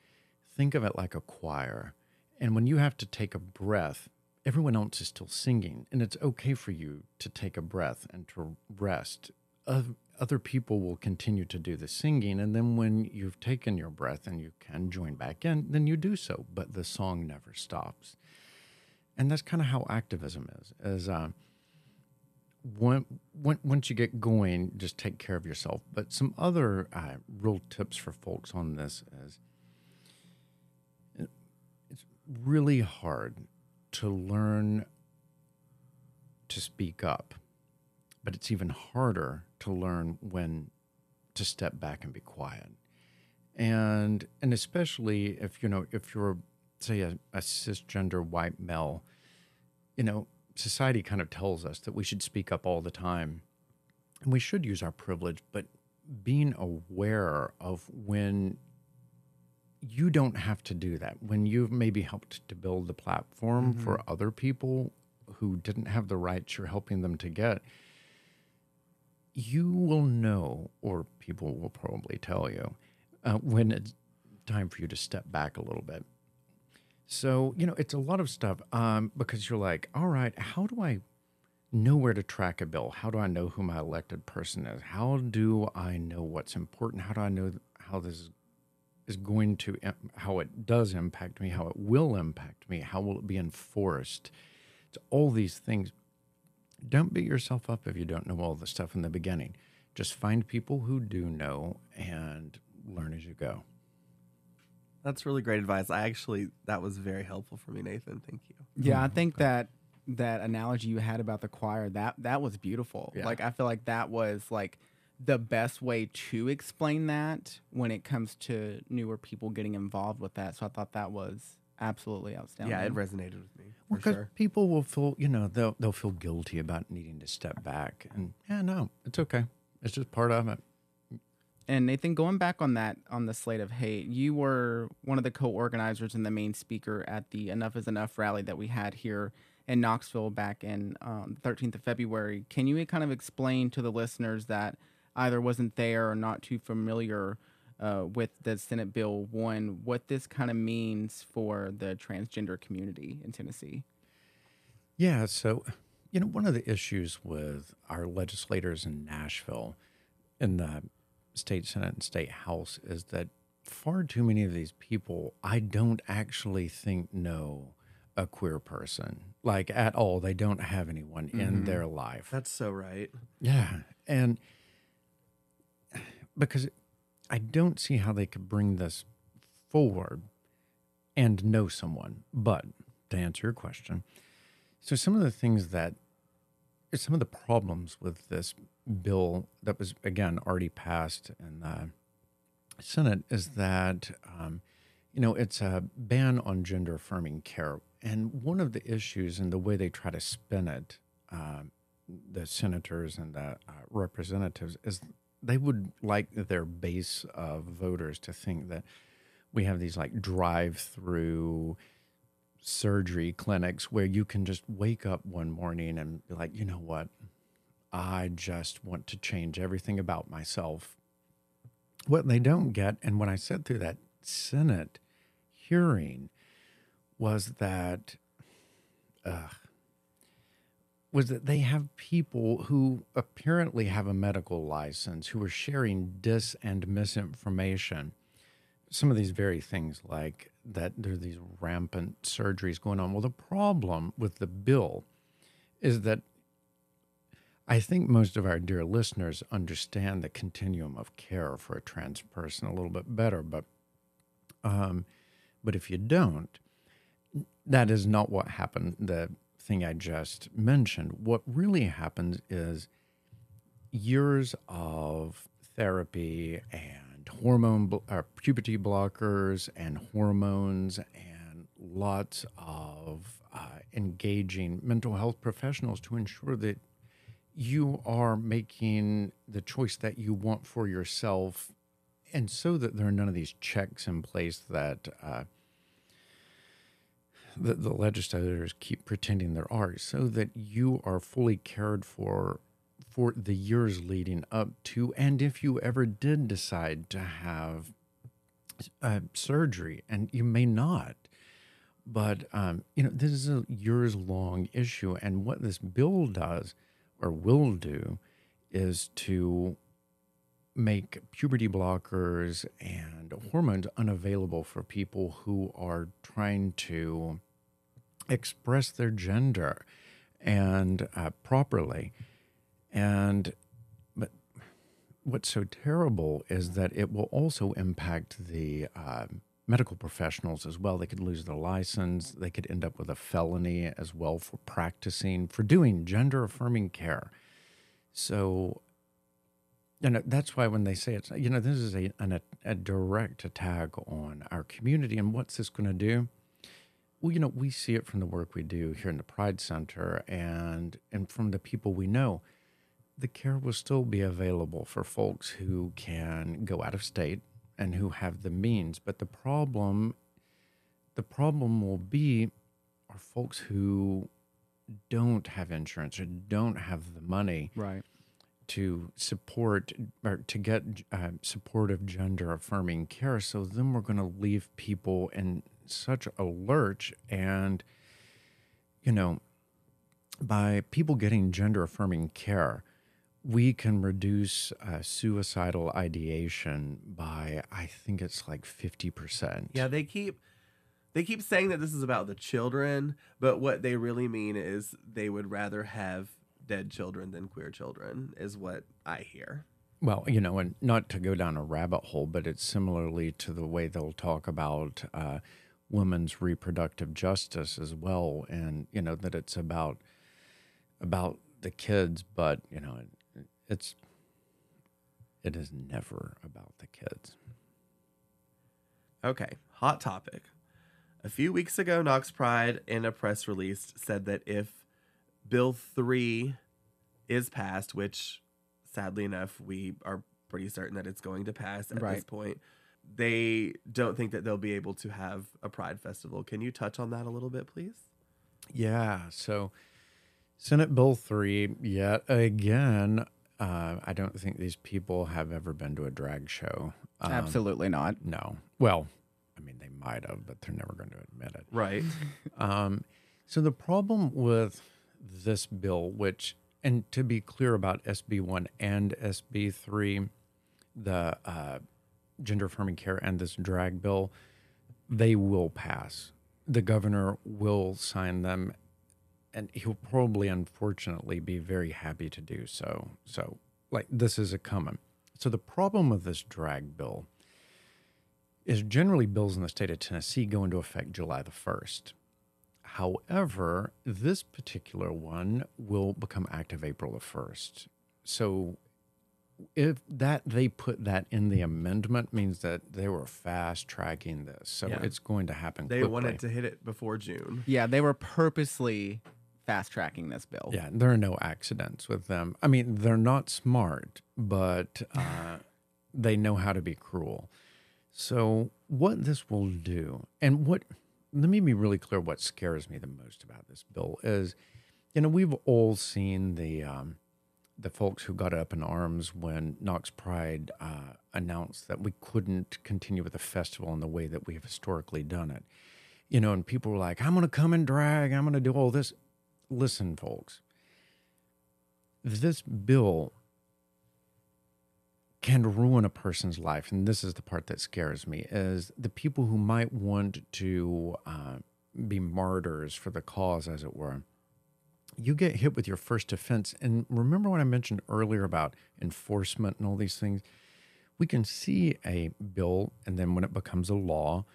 think of it like a choir. And when you have to take a breath, everyone else is still singing, and it's okay for you to take a breath and to rest. Oth- Other people will continue to do the singing, and then when you've taken your breath and you can join back in, then you do so. But the song never stops, and that's kind of how activism is. Is uh, when, when, once you get going, just take care of yourself. But some other uh, real tips for folks on this is it's really hard to learn to speak up, but it's even harder to learn when to step back and be quiet. And and especially if you know if you're say a, a cisgender white male, you know, society kind of tells us that we should speak up all the time. And we should use our privilege, but being aware of when you don't have to do that. When you've maybe helped to build the platform for other people who didn't have the rights you're helping them to get, you will know, or people will probably tell you, uh, when it's time for you to step back a little bit. So, you know, it's a lot of stuff um, because you're like, all right, how do I know where to track a bill? How do I know who my elected person is? How do I know what's important? How do I know how this is is going to how it does impact me, how it will impact me, how will it be enforced? It's all these things. Don't beat yourself up if you don't know all the stuff in the beginning. Just find people who do know and learn as you go. That's really great advice. I actually that was very helpful for me, Nathan. Thank you. Yeah, I think that that analogy you had about the choir that that was beautiful. Yeah. Like I feel like that was like the best way to explain that when it comes to newer people getting involved with that. So I thought that was absolutely outstanding. Yeah, it resonated with me for Well, 'cause sure. people will feel, you know, they'll they'll feel guilty about needing to step back, and yeah, no, it's okay. It's just part of it. And Nathan, going back on that on the slate of hate, you were one of the co-organizers and the main speaker at the Enough Is Enough rally that we had here in Knoxville back in um, 13th of February. Can you kind of explain to the listeners that either wasn't there or not too familiar uh, with the Senate Bill One, what this kind of means for the transgender community in Tennessee? Yeah. So, you know, one of the issues with our legislators in Nashville, in the state senate and state house, is that far too many of these people, I don't actually think know a queer person like at all. They don't have anyone in their life. That's so right. Yeah. And because I don't see how they could bring this forward and know someone. But to answer your question, so some of the things that some of the problems with this bill that was again already passed in the Senate is that um, you know it's a ban on gender affirming care, and one of the issues and the way they try to spin it, um, the senators and the uh, representatives is they would like their base of voters to think that we have these like drive-through surgery clinics where you can just wake up one morning and be like, you know what? I just want to change everything about myself. What they don't get, and when I said through that Senate hearing, was that, uh, was that they have people who apparently have a medical license who are sharing dis and misinformation some of these very things like that there are these rampant surgeries going on. Well, the problem with the bill is that I think most of our dear listeners understand the continuum of care for a trans person a little bit better, but um, but if you don't, that is not what happened. The thing I just mentioned. What really happens is years of therapy and hormone uh, puberty blockers and hormones and lots of uh, engaging mental health professionals to ensure that you are making the choice that you want for yourself and so that there are none of these checks in place that uh, the, the legislators keep pretending there are so that you are fully cared for for the years leading up to and if you ever did decide to have uh, surgery and you may not but um, you know this is a years long issue and what this bill does or will do is to make puberty blockers and hormones unavailable for people who are trying to express their gender and uh, properly and but what's so terrible is that it will also impact the uh, medical professionals as well. They could lose their license. They could end up with a felony as well for practicing, for doing gender affirming care. So, you know, that's why when they say it's, you know, this is a, an, a direct attack on our community. And what's this going to do? Well, you know, we see it from the work we do here in the Pride Center and, and from the people we know. The care will still be available for folks who can go out of state and who have the means. But the problem, the problem will be are folks who don't have insurance or don't have the money Right. to support or to get uh, supportive gender affirming care. So then we're going to leave people in such a lurch. And, you know, by people getting gender affirming care, we can reduce uh, suicidal ideation by, I think it's like 50%. Yeah, they keep they keep saying that this is about the children, but what they really mean is they would rather have dead children than queer children is what I hear. Well, you know, and not to go down a rabbit hole, but it's similarly to the way they'll talk about uh, women's reproductive justice as well, and you know that it's about about the kids, but you know, it, it's it is never about the kids. Okay, hot topic. A few weeks ago, Knox Pride in a press release said that if Bill 3 is passed, which sadly enough, we are pretty certain that it's going to pass at this point, they don't think that they'll be able to have a Pride festival. Can you touch on that a little bit, please? Yeah. So, Senate Bill 3, yet again, uh, I don't think these people have ever been to a drag show. Um, Absolutely not. No. Well, I mean, they might have, but they're never going to admit it. Right. <laughs> Um, so, the problem with this bill, which, and to be clear about SB 1 and SB 3, the uh, gender affirming care and this drag bill, they will pass. The governor will sign them, and he'll probably, unfortunately, be very happy to do so. So, like, this is a coming. So, the problem with this drag bill is generally bills in the state of Tennessee go into effect July the 1st. However, this particular one will become active April the 1st. So if that they put that in the amendment means that they were fast tracking this. So Yeah. it's going to happen They quickly. wanted to hit it before June. Yeah, they were purposely fast tracking this bill. Yeah, there are no accidents with them. I mean, they're not smart, but uh, <sighs> they know how to be cruel. So, what this will do, and what, let me be really clear what scares me the most about this bill is, you know, we've all seen the, um, the folks who got up in arms when Knox Pride uh, announced that we couldn't continue with the festival in the way that we have historically done it. You know, and people were like, I'm going to come and drag, I'm going to do all this. Listen, folks, this bill can ruin a person's life. And this is the part that scares me is the people who might want to uh, be martyrs for the cause, as it were you get hit with your first offense. And remember what I mentioned earlier about enforcement and all these things? We can see a bill, and then when it becomes a law,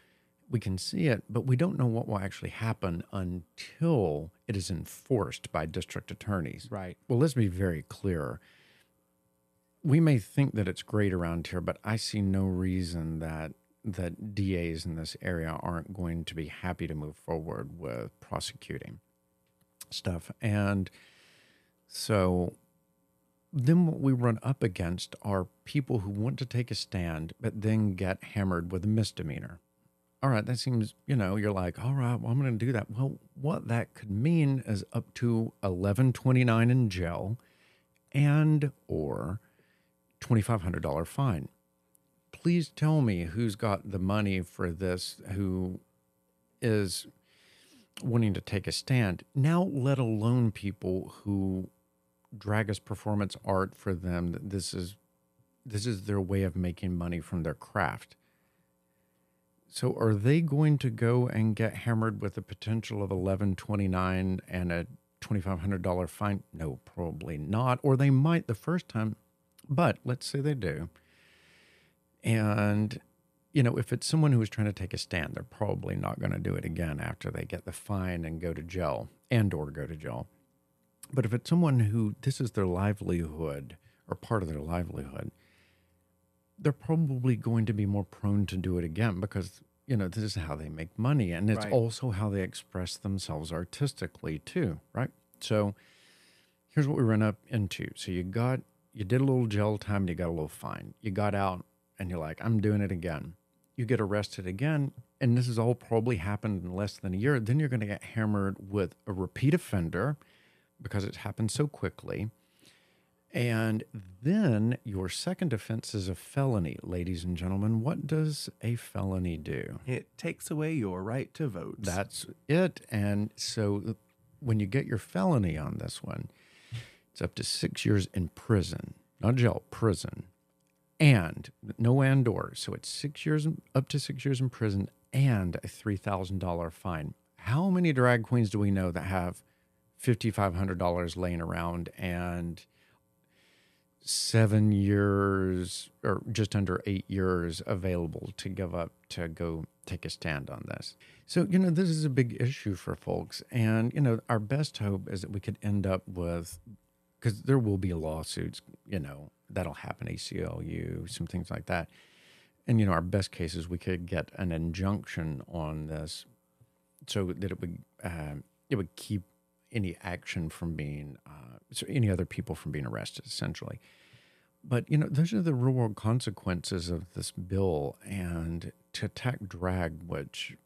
we can see it, but we don't know what will actually happen until it is enforced by district attorneys. Right. Well, let's be very clear. We may think that it's great around here, but I see no reason that that DAs in this area aren't going to be happy to move forward with prosecuting stuff. And so then what we run up against are people who want to take a stand, but then get hammered with a misdemeanor. All right, that seems, you know, you're like, all right, well, I'm going to do that. Well, what that could mean is up to 1129 in jail and or $2,500 fine. Please tell me who's got the money for this, who is wanting to take a stand. Now, let alone people who drag as performance art for them. This is this is their way of making money from their craft. So, are they going to go and get hammered with a potential of eleven twenty nine and a twenty five hundred dollar fine? No, probably not. Or they might the first time, but let's say they do, and you know, if it's someone who is trying to take a stand, they're probably not going to do it again after they get the fine and go to jail and or go to jail. But if it's someone who this is their livelihood or part of their livelihood, they're probably going to be more prone to do it again because you know this is how they make money and it's Right. also how they express themselves artistically too, right? So here's what we run up into. So you got you did a little jail time and you got a little fine. You got out and you're like, I'm doing it again. You get arrested again, and this has all probably happened in less than a year. Then you're going to get hammered with a repeat offender because it's happened so quickly. And then your second offense is a felony, ladies and gentlemen. What does a felony do? It takes away your right to vote. That's it. And so uh, when you get your felony on this one, it's up to six years in prison, not jail, prison. And no and or. So it's six years, up to six years in prison and a $3,000 fine. How many drag queens do we know that have $5,500 laying around and seven years or just under eight years available to give up to go take a stand on this. So, you know, this is a big issue for folks. And, you know, our best hope is that we could end up with, because there will be lawsuits, you know, that'll happen, ACLU, some things like that. And, you know, our best case is we could get an injunction on this so that it would, uh, it would keep any action from being, uh, so any other people from being arrested, essentially. But you know, those are the real world consequences of this bill, and to attack drag, which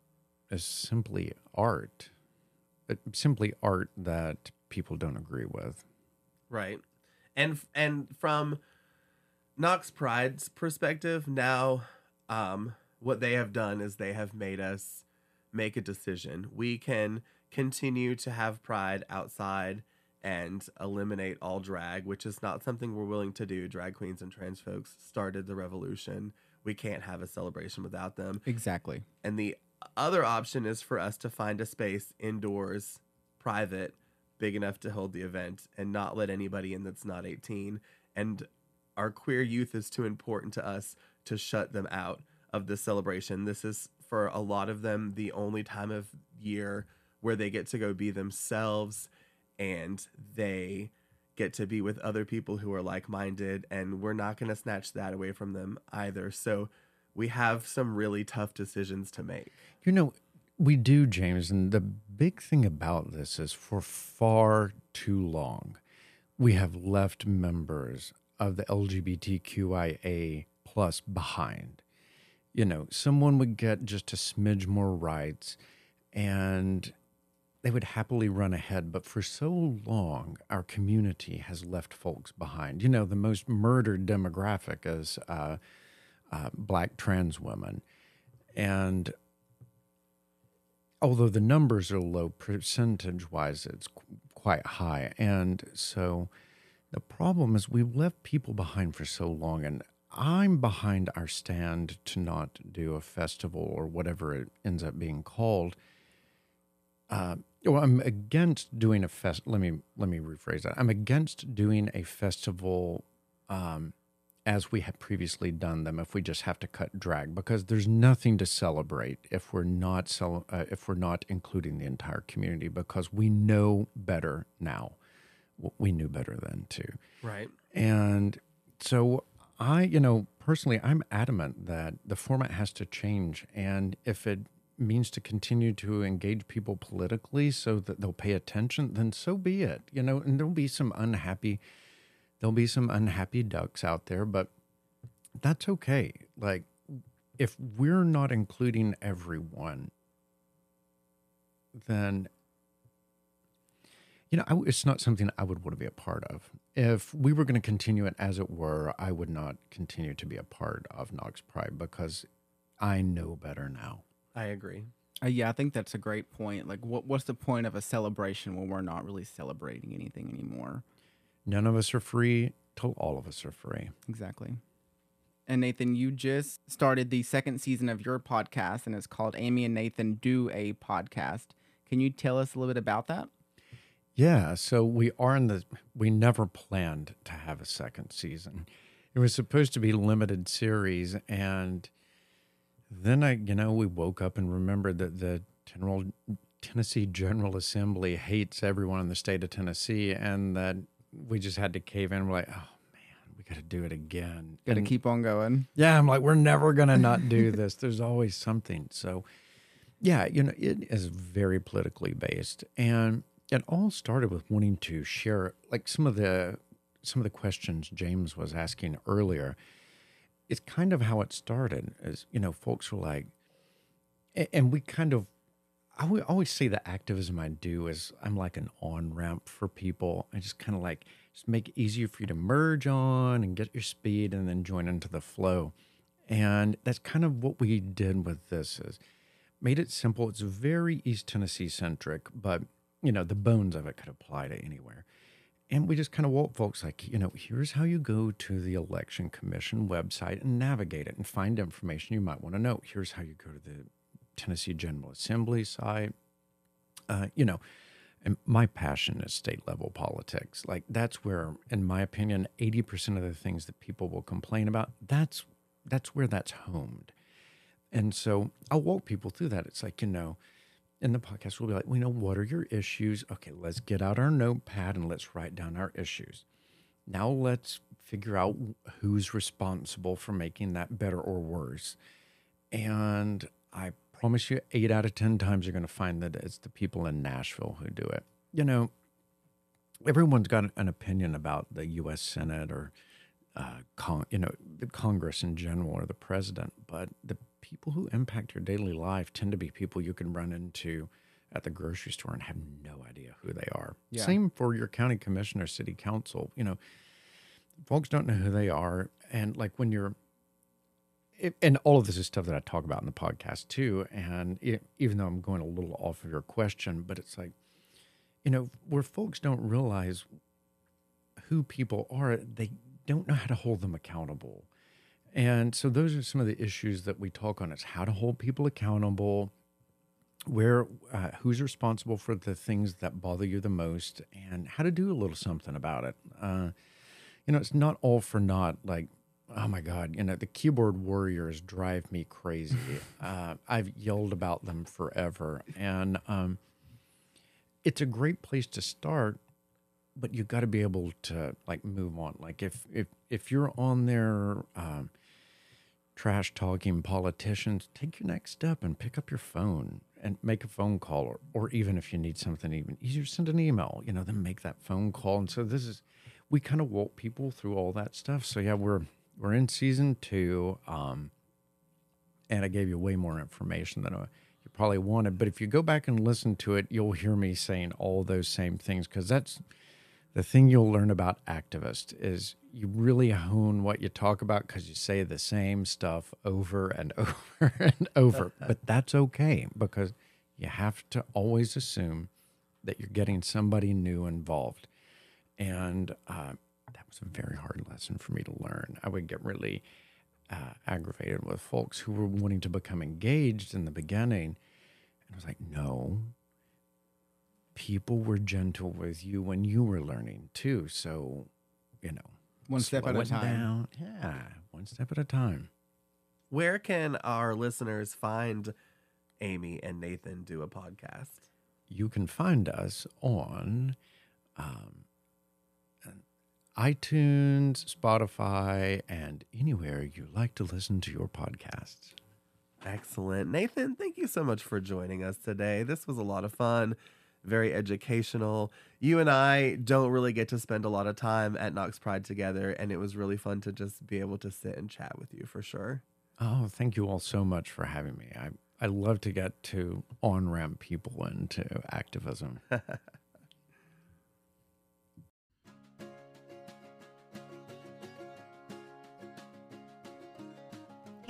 is simply art, uh, simply art that people don't agree with. Right. And and from Knox Pride's perspective, now um what they have done is they have made us make a decision. We can continue to have pride outside and eliminate all drag, which is not something we're willing to do. Drag queens and trans folks started the revolution. We can't have a celebration without them. Exactly. And the other option is for us to find a space indoors, private, big enough to hold the event and not let anybody in that's not 18. And our queer youth is too important to us to shut them out of the celebration. This is for a lot of them the only time of year where they get to go be themselves and they get to be with other people who are like-minded and we're not going to snatch that away from them either. So we have some really tough decisions to make. You know, we do, James. And the big thing about this is for far too long, we have left members of the LGBTQIA plus behind. You know, someone would get just a smidge more rights and they would happily run ahead. But for so long, our community has left folks behind. You know, the most murdered demographic is uh, uh, black trans women. And although the numbers are low percentage wise, it's qu- quite high. And so the problem is we've left people behind for so long. And I'm behind our stand to not do a festival or whatever it ends up being called. Uh, well, I'm against doing a fest. Let me let me rephrase that. I'm against doing a festival um, as we had previously done them. If we just have to cut drag, because there's nothing to celebrate if we're not cel- uh, if we're not including the entire community, because we know better now. We knew better then too. Right. And so I, you know, personally, I'm adamant that the format has to change. And if it means to continue to engage people politically so that they'll pay attention, then so be it. You know, and there'll be some unhappy, there'll be some unhappy ducks out there, but that's okay. Like, if we're not including everyone, then you know, I, it's not something I would want to be a part of. If we were going to continue it as it were, I would not continue to be a part of Knox Pride because I know better now. I agree. Uh, yeah, I think that's a great point. Like, what what's the point of a celebration when we're not really celebrating anything anymore? None of us are free till all of us are free. Exactly. And Nathan, you just started the second season of your podcast, and it's called Amy and Nathan Do a Podcast. Can you tell us a little bit about that? Yeah, so we are in the. We never planned to have a second season. It was supposed to be limited series, and then I, you know, we woke up and remembered that the General, Tennessee General Assembly hates everyone in the state of Tennessee, and that we just had to cave in. We're like, oh man, we got to do it again. Got to keep on going. yeah, I'm like, we're never gonna not do <laughs> this. There's always something. So, yeah, you know, it is very politically based, and it all started with wanting to share, like some of the some of the questions James was asking earlier. It's kind of how it started. as you know, folks were like, and we kind of. I always say the activism I do is I'm like an on ramp for people. I just kind of like just make it easier for you to merge on and get your speed and then join into the flow. And that's kind of what we did with this is made it simple. It's very East Tennessee centric, but you know, the bones of it could apply to anywhere. And we just kind of walk folks like, you know, here's how you go to the election commission website and navigate it and find information you might want to know. Here's how you go to the Tennessee General Assembly site. Uh, you know, and my passion is state level politics. Like that's where, in my opinion, eighty percent of the things that people will complain about, that's that's where that's homed. And so I'll walk people through that. It's like, you know, in the podcast, we'll be like, we know what are your issues? Okay, let's get out our notepad and let's write down our issues. Now let's figure out who's responsible for making that better or worse. And I promise you, eight out of 10 times you're going to find that it's the people in Nashville who do it. You know, everyone's got an opinion about the U.S. Senate or, uh, con- you know, the Congress in general or the president, but the people who impact your daily life tend to be people you can run into at the grocery store and have no idea who they are. Yeah. Same for your county commissioner, city council. You know, folks don't know who they are. And like when you're, it, and all of this is stuff that I talk about in the podcast too. And it, even though I'm going a little off of your question, but it's like, you know, where folks don't realize who people are, they don't know how to hold them accountable. And so those are some of the issues that we talk on. It's how to hold people accountable, where uh, who's responsible for the things that bother you the most, and how to do a little something about it. Uh, you know, it's not all for naught. Like, oh my God, you know, the keyboard warriors drive me crazy. <laughs> uh, I've yelled about them forever, and um, it's a great place to start but you got to be able to like move on. Like if if if you're on there um, trash talking politicians take your next step and pick up your phone and make a phone call or, or even if you need something even easier send an email you know then make that phone call. And so this is we kind of walk people through all that stuff. So yeah we're we're in season two um and i gave you way more information than I, you probably wanted but if you go back and listen to it you'll hear me saying all those same things because that's the thing you'll learn about activists is you really hone what you talk about because you say the same stuff over and <laughs> over and over. but that's okay because you have to always assume that you're getting somebody new involved. And uh, was a very hard lesson for me to learn. I would get really uh, aggravated with folks who were wanting to become engaged in the beginning. And I was like, no, people were gentle with you when you were learning too. So, you know, One step at a time. down. Yeah, one step at a time. Where can our listeners find Amy and Nathan do a podcast? You can find us on um, iTunes, Spotify, and anywhere you like to listen to your podcasts. Excellent. Nathan, thank you so much for joining us today. This was a lot of fun, very educational. You and I don't really get to spend a lot of time at Knox Pride together, and it was really fun to just be able to sit and chat with you for sure. Oh, thank you all so much for having me. I I love to get to on ramp people into activism. <laughs>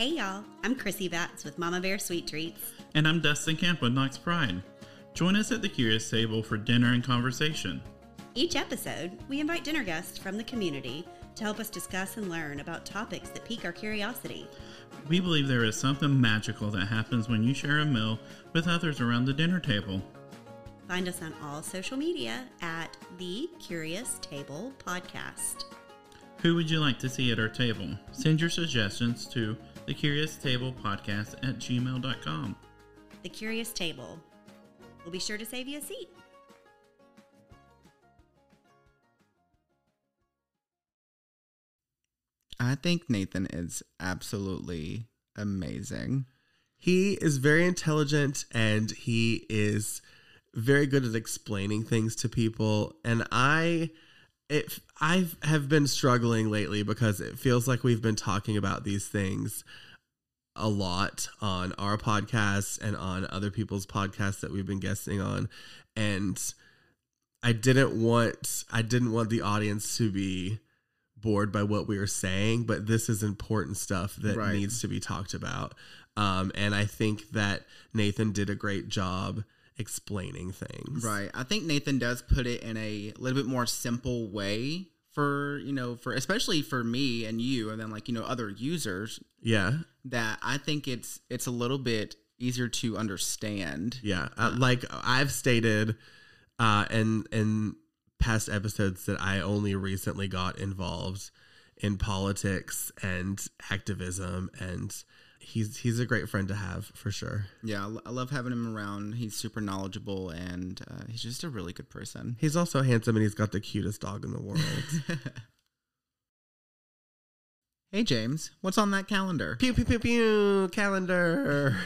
Hey y'all, I'm Chrissy Batts with Mama Bear Sweet Treats. And I'm Dustin Camp with Knox Pride. Join us at the Curious Table for dinner and conversation. Each episode, we invite dinner guests from the community to help us discuss and learn about topics that pique our curiosity. We believe there is something magical that happens when you share a meal with others around the dinner table. Find us on all social media at the Curious Table Podcast. Who would you like to see at our table? Send your suggestions to the Curious Table Podcast at gmail.com. The Curious Table. We'll be sure to save you a seat. I think Nathan is absolutely amazing. He is very intelligent and he is very good at explaining things to people. And I, it, I have been struggling lately because it feels like we've been talking about these things a lot on our podcast and on other people's podcasts that we've been guesting on. And I didn't want, I didn't want the audience to be bored by what we were saying, but this is important stuff that Right. needs to be talked about. Um, and I think that Nathan did a great job explaining things. Right. I think Nathan does put it in a little bit more simple way for, you know, for especially for me and you and then like, you know, other users Yeah. that I think it's it's a little bit easier to understand. Yeah. Uh, like I've stated uh, in in past episodes that I only recently got involved in politics and activism, and he's he's a great friend to have for sure. Yeah, I love having him around. He's super knowledgeable and uh, he's just a really good person. He's also handsome, and he's got the cutest dog in the world. <laughs> hey James, what's on that calendar? pew pew pew pew calendar.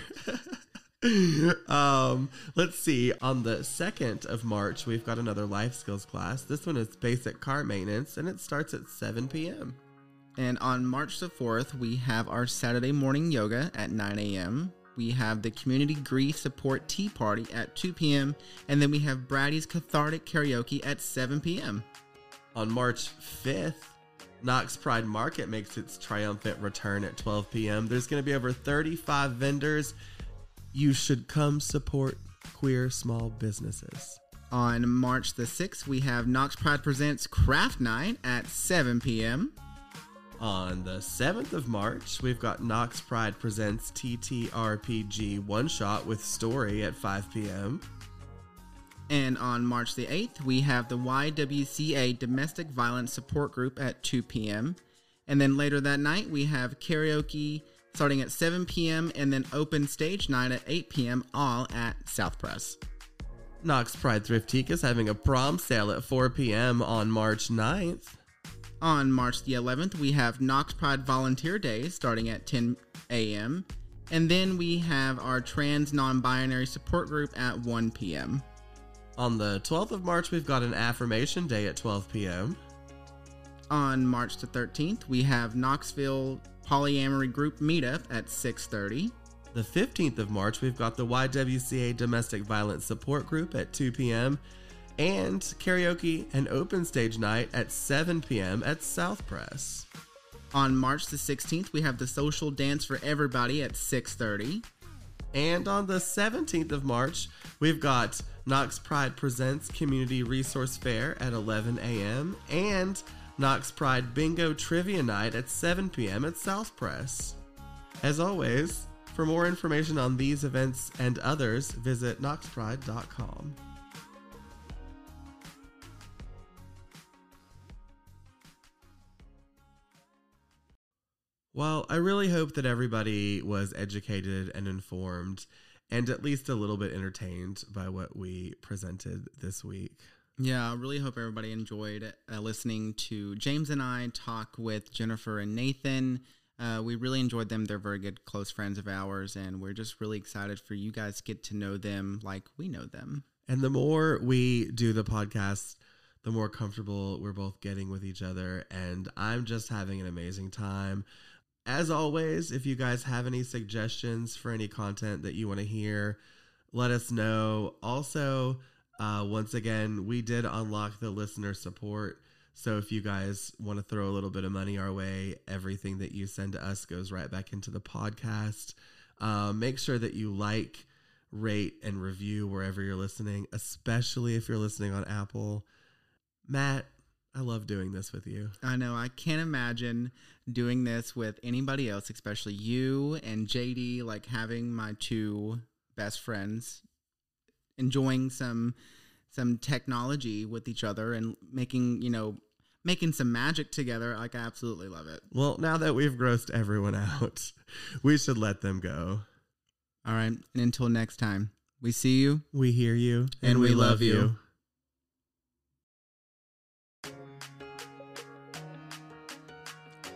<laughs> um, let's see. On the second of March, we've got another life skills class. This one is basic car maintenance, and it starts at seven p.m. And on March the 4th, we have our Saturday morning yoga at 9 a.m. We have the Community Grief Support Tea Party at 2 p.m. And then we have Brady's Cathartic Karaoke at 7 p.m. On March 5th, Knox Pride Market makes its triumphant return at 12 p.m. There's going to be over 35 vendors. You should come support queer small businesses. On March the 6th, we have Knox Pride Presents Craft Night at 7 p.m. On the 7th of March, we've got Knox Pride Presents TTRPG One Shot with Story at 5 p.m. And on March the 8th, we have the YWCA Domestic Violence Support Group at 2 p.m. And then later that night, we have karaoke starting at 7 p.m. and then open stage night at 8 p.m., all at South Press. Knox Pride Thriftique is having a prom sale at 4 p.m. on March 9th. On March the 11th, we have Knox Pride Volunteer Day starting at 10 a.m. And then we have our trans non binary support group at 1 p.m. On the 12th of March, we've got an affirmation day at 12 p.m. On March the 13th, we have Knoxville Polyamory Group Meetup at 6:30. The 15th of March, we've got the YWCA Domestic Violence Support Group at 2 p.m. and karaoke and open stage night at 7 p.m. at South Press. On March the 16th, we have the Social Dance for Everybody at 6:30. And on the 17th of March, we've got Knox Pride Presents Community Resource Fair at 11 a.m. and Knox Pride Bingo Trivia Night at 7 p.m. at South Press. As always, for more information on these events and others, visit knoxpride.com. Well, I really hope that everybody was educated and informed and at least a little bit entertained by what we presented this week. Yeah, I really hope everybody enjoyed uh, listening to James and I talk with Jennifer and Nathan. Uh, we really enjoyed them. They're very good, close friends of ours, and we're just really excited for you guys to get to know them like we know them. And the more we do the podcast, the more comfortable we're both getting with each other. And I'm just having an amazing time. As always, if you guys have any suggestions for any content that you want to hear, let us know. Also, uh, once again, we did unlock the listener support. So if you guys want to throw a little bit of money our way, everything that you send to us goes right back into the podcast. Um, make sure that you like, rate, and review wherever you're listening, especially if you're listening on Apple. Matt, I love doing this with you. I know I can't imagine doing this with anybody else, especially you and JD, like having my two best friends enjoying some some technology with each other and making, you know, making some magic together. Like I absolutely love it. Well, now that we've grossed everyone out, <laughs> we should let them go. All right, and until next time, we see you. We hear you And we love you.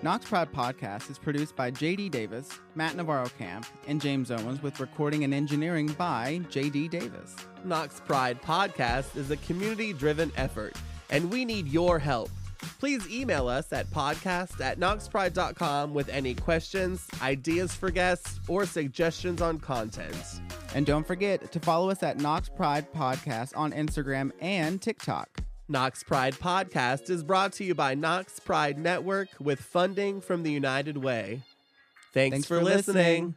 Knox Pride Podcast is produced by JD Davis, Matt Navarro Camp, and James Owens with recording and engineering by JD Davis. Knox Pride Podcast is a community driven effort, and we need your help. Please email us at podcast at knoxpride.com with any questions, ideas for guests, or suggestions on content. And don't forget to follow us at Knox Pride Podcast on Instagram and TikTok. Knox Pride Podcast is brought to you by Knox Pride Network with funding from the United Way. Thanks, Thanks for, for listening. listening.